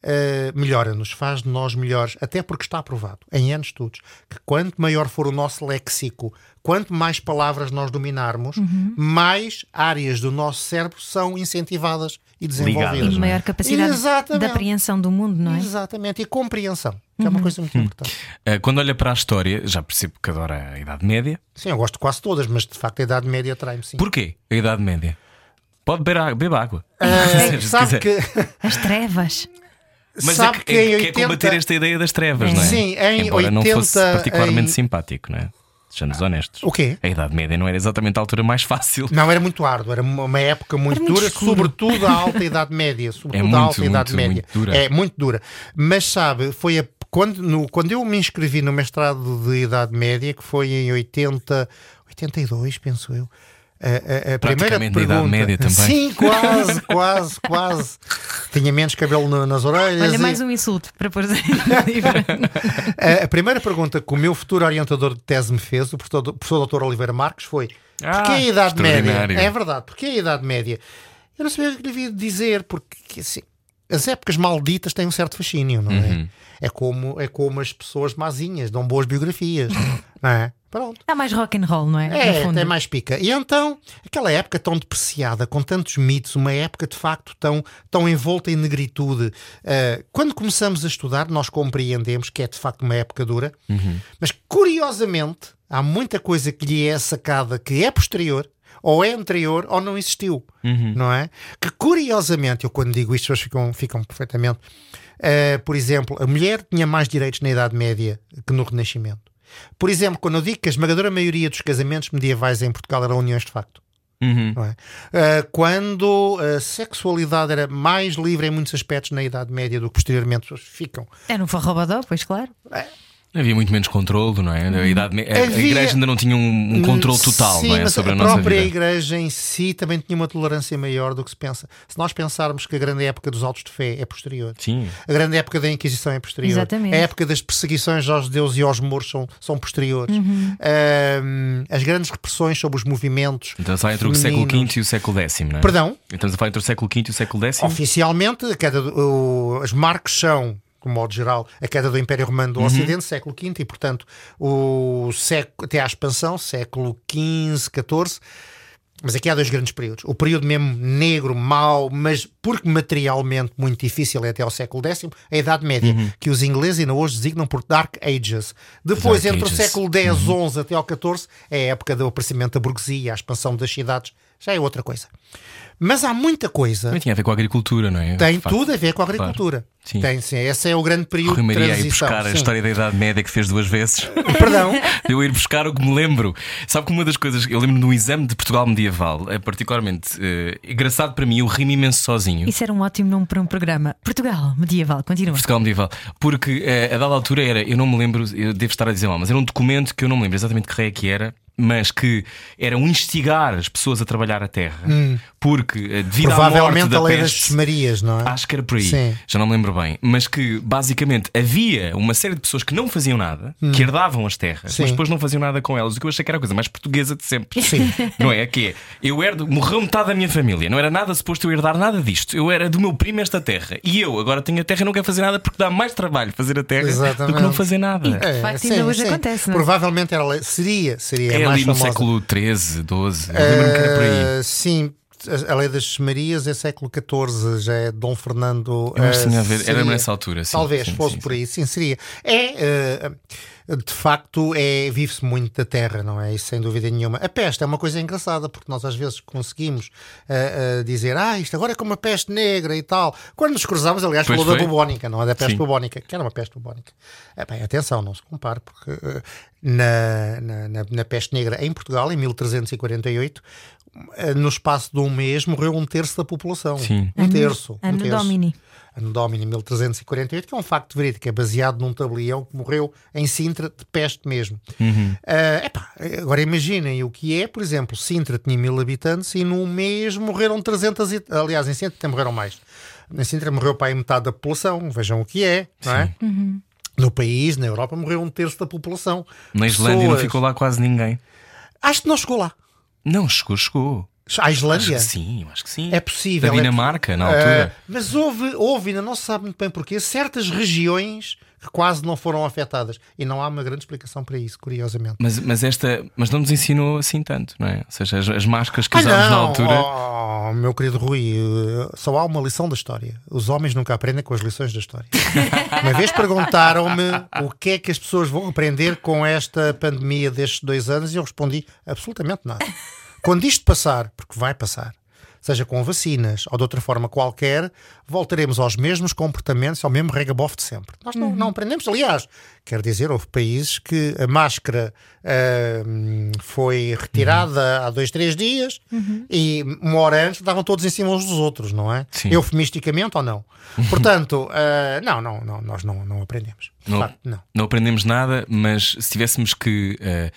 D: eh, melhora-nos, faz de nós melhores, até porque está provado em anos estudos que quanto maior for o nosso léxico, quanto mais palavras nós dominarmos, mais áreas do nosso cérebro são incentivadas e desenvolvidas.
A: Ligadas,
B: E maior capacidade
D: Exatamente.
B: de apreensão do mundo, não é?
D: Exatamente, e compreensão, que é uma coisa muito importante.
A: Ah, Quando olha para a história, já percebo que adora a Idade Média.
D: Sim, eu gosto de quase todas, mas de facto a Idade Média atrai-me sim.
A: Porquê a Idade Média? Pode beber água. Beba água. [laughs]
D: Ah,
A: Se
D: sabe
A: quiser.
D: que,
B: As trevas.
A: Mas
D: sabe
A: é,
D: que
A: que, é, que é
D: 80
A: combater esta ideia das trevas, não é?
D: Sim, em
A: Embora não fosse
D: 80,
A: particularmente
D: em-
A: simpático, não é? Sejamos honestos.
D: O quê?
A: A Idade Média não era exatamente a altura mais fácil.
D: Não, era muito árduo, era uma época muito,
B: muito
D: dura,
B: escuro.
D: sobretudo a alta Idade Média. [laughs] Sobretudo
A: É
D: a
A: muito,
D: alta Idade
A: muito,
D: Média.
A: muito dura.
D: É muito dura. Mas sabe, foi a- quando, no- quando eu me inscrevi no mestrado de Idade Média, que foi em 80, 82, penso eu. A, a- a primeira
A: Praticamente na
D: pergunta,
A: Idade Média também.
D: Sim, quase, quase, quase. Tinha menos cabelo na- nas orelhas.
B: Olha,
D: e-
B: mais um insulto para pôr
D: A, a primeira pergunta que o meu futuro orientador de tese me fez, o professor, o professor Dr. Oliveira Marques, foi:
A: Ah,
D: porquê a Idade Média? É verdade, porquê a Idade Média? Eu não sabia o que lhe havia de dizer, porque assim, as épocas malditas têm um certo fascínio, não é?
A: Uhum.
D: É como, é como as pessoas mazinhas, dão boas biografias, [laughs] não é? Pronto.
B: Há mais rock and roll, não é?
D: É,
B: no fundo.
D: tem mais pica. E então, aquela época tão depreciada, com tantos mitos, uma época de facto tão, tão envolta em negritude. eh, quando começamos a estudar, nós compreendemos que é de facto uma época dura, mas curiosamente há muita coisa que lhe é sacada que é posterior. Ou é anterior ou não existiu, não é? Que curiosamente, eu quando digo isto, as pessoas ficam, ficam perfeitamente. eh, por exemplo, a mulher tinha mais direitos na Idade Média que no Renascimento. Por exemplo, quando eu digo que a esmagadora maioria dos casamentos medievais em Portugal eram uniões de facto.
A: Uhum.
D: não é? Ah, quando a sexualidade era mais livre em muitos aspectos na Idade Média do que posteriormente as pessoas ficam.
B: É no Farrobadó, pois claro.
A: Havia muito menos controle, não é? A, idade, me- a- a
D: Havia-
A: igreja ainda não tinha um, um controle total,
D: Sim,
A: não é?
D: mas
A: Sobre a,
D: a
A: nossa
D: própria
A: vida.
D: igreja em si também tinha uma tolerância maior do que se pensa. Se nós pensarmos que a grande época dos autos de fé é posterior,
A: Sim.
D: a grande época da Inquisição é posterior,
B: Exatamente.
D: a época das perseguições aos judeus e aos moros são, são posteriores,
B: Uhum.
D: As grandes repressões sobre os movimentos.
A: Então sai entre o século. V e o século X, não é?
D: Perdão?
A: Estamos a falar entre o século V e o século X?
D: Oficialmente, a do- o- as marcas são, de modo geral, a queda do Império Romano do Ocidente, século V, e portanto, o século, até à expansão, século XV, XIV, Mas aqui há dois grandes períodos. O período mesmo negro, mau, mas porque materialmente muito difícil é até ao século X, a Idade Média, que os ingleses ainda hoje designam por Dark Ages. Depois,
A: Dark
D: entre
A: Ages.
D: o século X, XI até ao XIV, é a época do aparecimento da burguesia, a expansão das cidades, já é outra coisa. Mas há muita coisa.
A: Também tinha a ver com a agricultura, não é?
D: Tem
A: De facto.
D: tudo a ver com a
A: Claro.
D: agricultura.
A: Sim.
D: Tem, sim. Esse é o grande período
A: Rui
D: de
A: Maria a ir
D: transição.
A: buscar a
D: sim.
A: história da Idade Média que fez duas vezes. [laughs]
D: Perdão.
A: Eu ir buscar o que me lembro. Sabe que uma das coisas. Eu lembro no exame de Portugal medieval, é particularmente eh, engraçado para mim, eu rimo imenso sozinho.
B: Isso era um ótimo nome para um programa. Portugal, medieval, continua.
A: Portugal medieval. Porque eh, a dada altura era, eu não me lembro, eu devo estar a dizer mal, mas era um documento que eu não me lembro exatamente que rei é que era. Mas que era um instigar as pessoas a trabalhar a terra, porque eh, devido à morte
D: Provavelmente
A: da
D: a lei
A: peste,
D: das Marias, não é?
A: Acho que era por aí,
D: Sim.
A: já não me lembro bem. Mas que basicamente havia uma série de pessoas que não faziam nada, que herdavam as terras,
D: Sim.
A: mas depois não faziam nada com elas. O que eu achei que era a coisa mais portuguesa de sempre.
D: Sim. [laughs]
A: Não é? Que é, eu herdo, morreu metade da minha família, não era nada suposto eu herdar nada disto. Eu era do meu primo esta terra. E eu agora tenho a terra e não quero fazer nada porque dá mais trabalho fazer a terra do que
D: Exatamente.
A: não fazer nada.
B: E- De facto, ainda hoje acontece, não é?
D: Provavelmente era, a lei- seria, seria a
A: É ali no
D: famosa.
A: século XIII, XII. Eu lembro-me que era por aí.
D: Ah, sim, a lei das Marias é século XIV, já é Dom Fernando.
A: Eu acho que
D: ah,
A: tinha a ver, era
D: seria-
A: nessa altura. Sim,
D: Talvez
A: sim,
D: fosse
A: sim,
D: por aí, sim, seria. É, ah, de facto, é, vive-se muito da terra, não é? Isso sem dúvida nenhuma. A peste é uma coisa engraçada, porque nós às vezes conseguimos ah, ah, dizer, ah, isto agora é como a peste negra e tal. Quando nos cruzamos, aliás,
A: Pois
D: falou da bubónica, não é? Da peste
A: Sim.
D: bubónica, que era uma peste bubónica. É, bem, atenção, não se compare, porque ah, na, na, na, na peste negra em Portugal, em 1348, ah, no espaço de um mês, morreu um terço da população.
A: Sim.
D: Um terço. um
B: Ano
D: terço.
B: Domini.
D: Ano Domini 1348, que é um facto verídico, é baseado num tabelião que morreu em Sintra de peste mesmo. Ah, epá, agora imaginem o que é, por exemplo, Sintra tinha mil habitantes e num mês morreram 300, e- aliás, em Sintra até morreram mais. Em Sintra morreu para aí metade da população, vejam o que é, não é? No país, na Europa, morreu um terço da população.
A: Na Islândia não
D: Pessoas-
A: ficou lá quase ninguém.
D: Acho que não chegou lá.
A: Não, chegou, chegou.
D: A
A: Acho
D: Islândia?
A: que sim, acho que sim.
D: É possível.
A: Da
D: é
A: Dinamarca, na
D: Ah,
A: altura.
D: mas houve, houve, ainda não se sabe muito bem porquê, certas regiões quase não foram afetadas. E não há uma grande explicação para isso, curiosamente.
A: Mas, mas esta mas não nos ensinou assim tanto, não é? Ou seja, as, as máscaras que
D: Ah,
A: usámos na altura.
D: oh, meu querido Rui, eh, só há uma lição da história. Os homens nunca aprendem com as lições da história. [laughs] uma vez perguntaram-me o que é que as pessoas vão aprender com esta pandemia destes dois anos e eu respondi absolutamente nada. Quando isto passar, porque vai passar, seja com vacinas ou de outra forma qualquer, voltaremos aos mesmos comportamentos, ao mesmo regabof de sempre. Nós não, não aprendemos. Aliás, quero dizer, houve países que a máscara ah, foi retirada há dois, três dias e uma hora antes estavam todos em cima uns dos outros, não é?
A: Sim.
D: Eufemisticamente ou não? [laughs] Portanto, ah, não, não, não, nós não, não aprendemos. De
A: Não.
D: facto, não.
A: Não aprendemos nada, mas se tivéssemos que eh,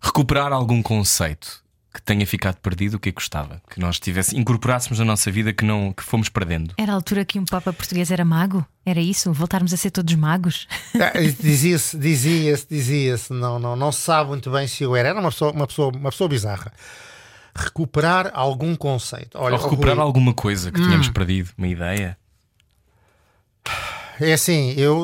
A: recuperar algum conceito que tenha ficado perdido, o que é que gostava? Que nós tivesse, incorporássemos na nossa vida que não que fomos perdendo.
B: Era a altura que um Papa português era mago? Era isso? Voltarmos a ser todos magos? [laughs]
D: Ah, Dizia-se, dizia-se, dizia-se, não, não, não se sabe muito bem se eu era. Era uma pessoa, uma pessoa, uma pessoa bizarra. Recuperar algum conceito. Olha,
A: Ou recuperar
D: Rui,
A: alguma coisa que
D: Hum.
A: tínhamos perdido, uma ideia.
D: É assim, eu,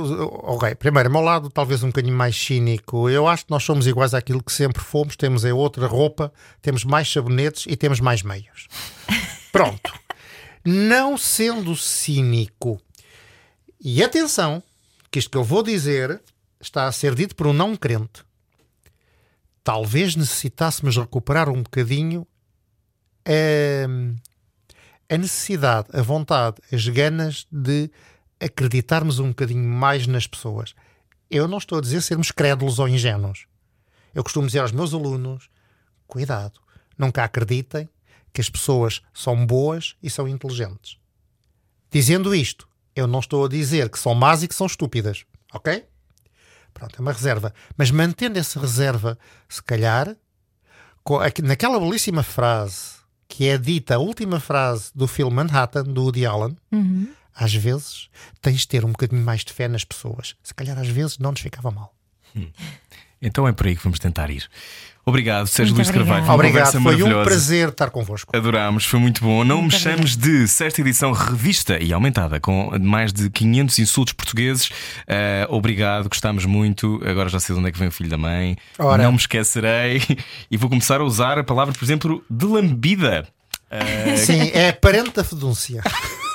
D: ok, primeiro, ao meu lado, talvez um bocadinho mais cínico. Eu acho que nós somos iguais àquilo que sempre fomos. Temos é outra roupa, temos mais sabonetes e temos mais meios. [laughs] Pronto. Não sendo cínico. E atenção, que isto que eu vou dizer está a ser dito por um não crente. Talvez necessitássemos recuperar um bocadinho hum, a necessidade, a vontade, as ganas de acreditarmos um bocadinho mais nas pessoas. Eu não estou a dizer sermos crédulos ou ingênuos. Eu costumo dizer aos meus alunos: cuidado, nunca acreditem que as pessoas são boas e são inteligentes. Dizendo isto, eu não estou a dizer que são más e que são estúpidas, ok? Pronto, é uma reserva. Mas mantendo essa reserva, se calhar, naquela belíssima frase que é dita, a última frase do filme Manhattan, do Woody Allen, às vezes tens de ter um bocadinho mais de fé nas pessoas. Se calhar às vezes não nos ficava mal.
A: Então é por aí que vamos tentar ir. Obrigado, Sérgio
B: Muito
A: Luís Carvalho. Foi uma
D: Obrigado, foi um prazer estar convosco.
A: Adorámos, foi muito bom. Não
B: Muito
A: mexamos de sexta edição revista e aumentada, com mais de 500 insultos portugueses. Eh, obrigado, gostámos muito. Agora já sei de onde é que vem o filho da mãe.
D: Ora.
A: Não me esquecerei. E vou começar a usar a palavra, por exemplo, de lambida. Eh,
D: Sim, é parente da fedúncia. [laughs]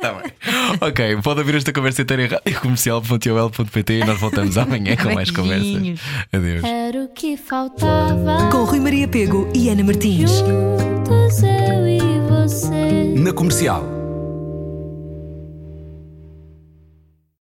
A: Tá bem. ok, pode ouvir esta conversa inteira em radiocomercial.ol.pt e nós voltamos [laughs] amanhã com mais conversas. Adeus.
F: Era o que faltava.
E: Com Rui Maria Pego e Ana Martins.
F: Juntos eu e você.
C: Na comercial.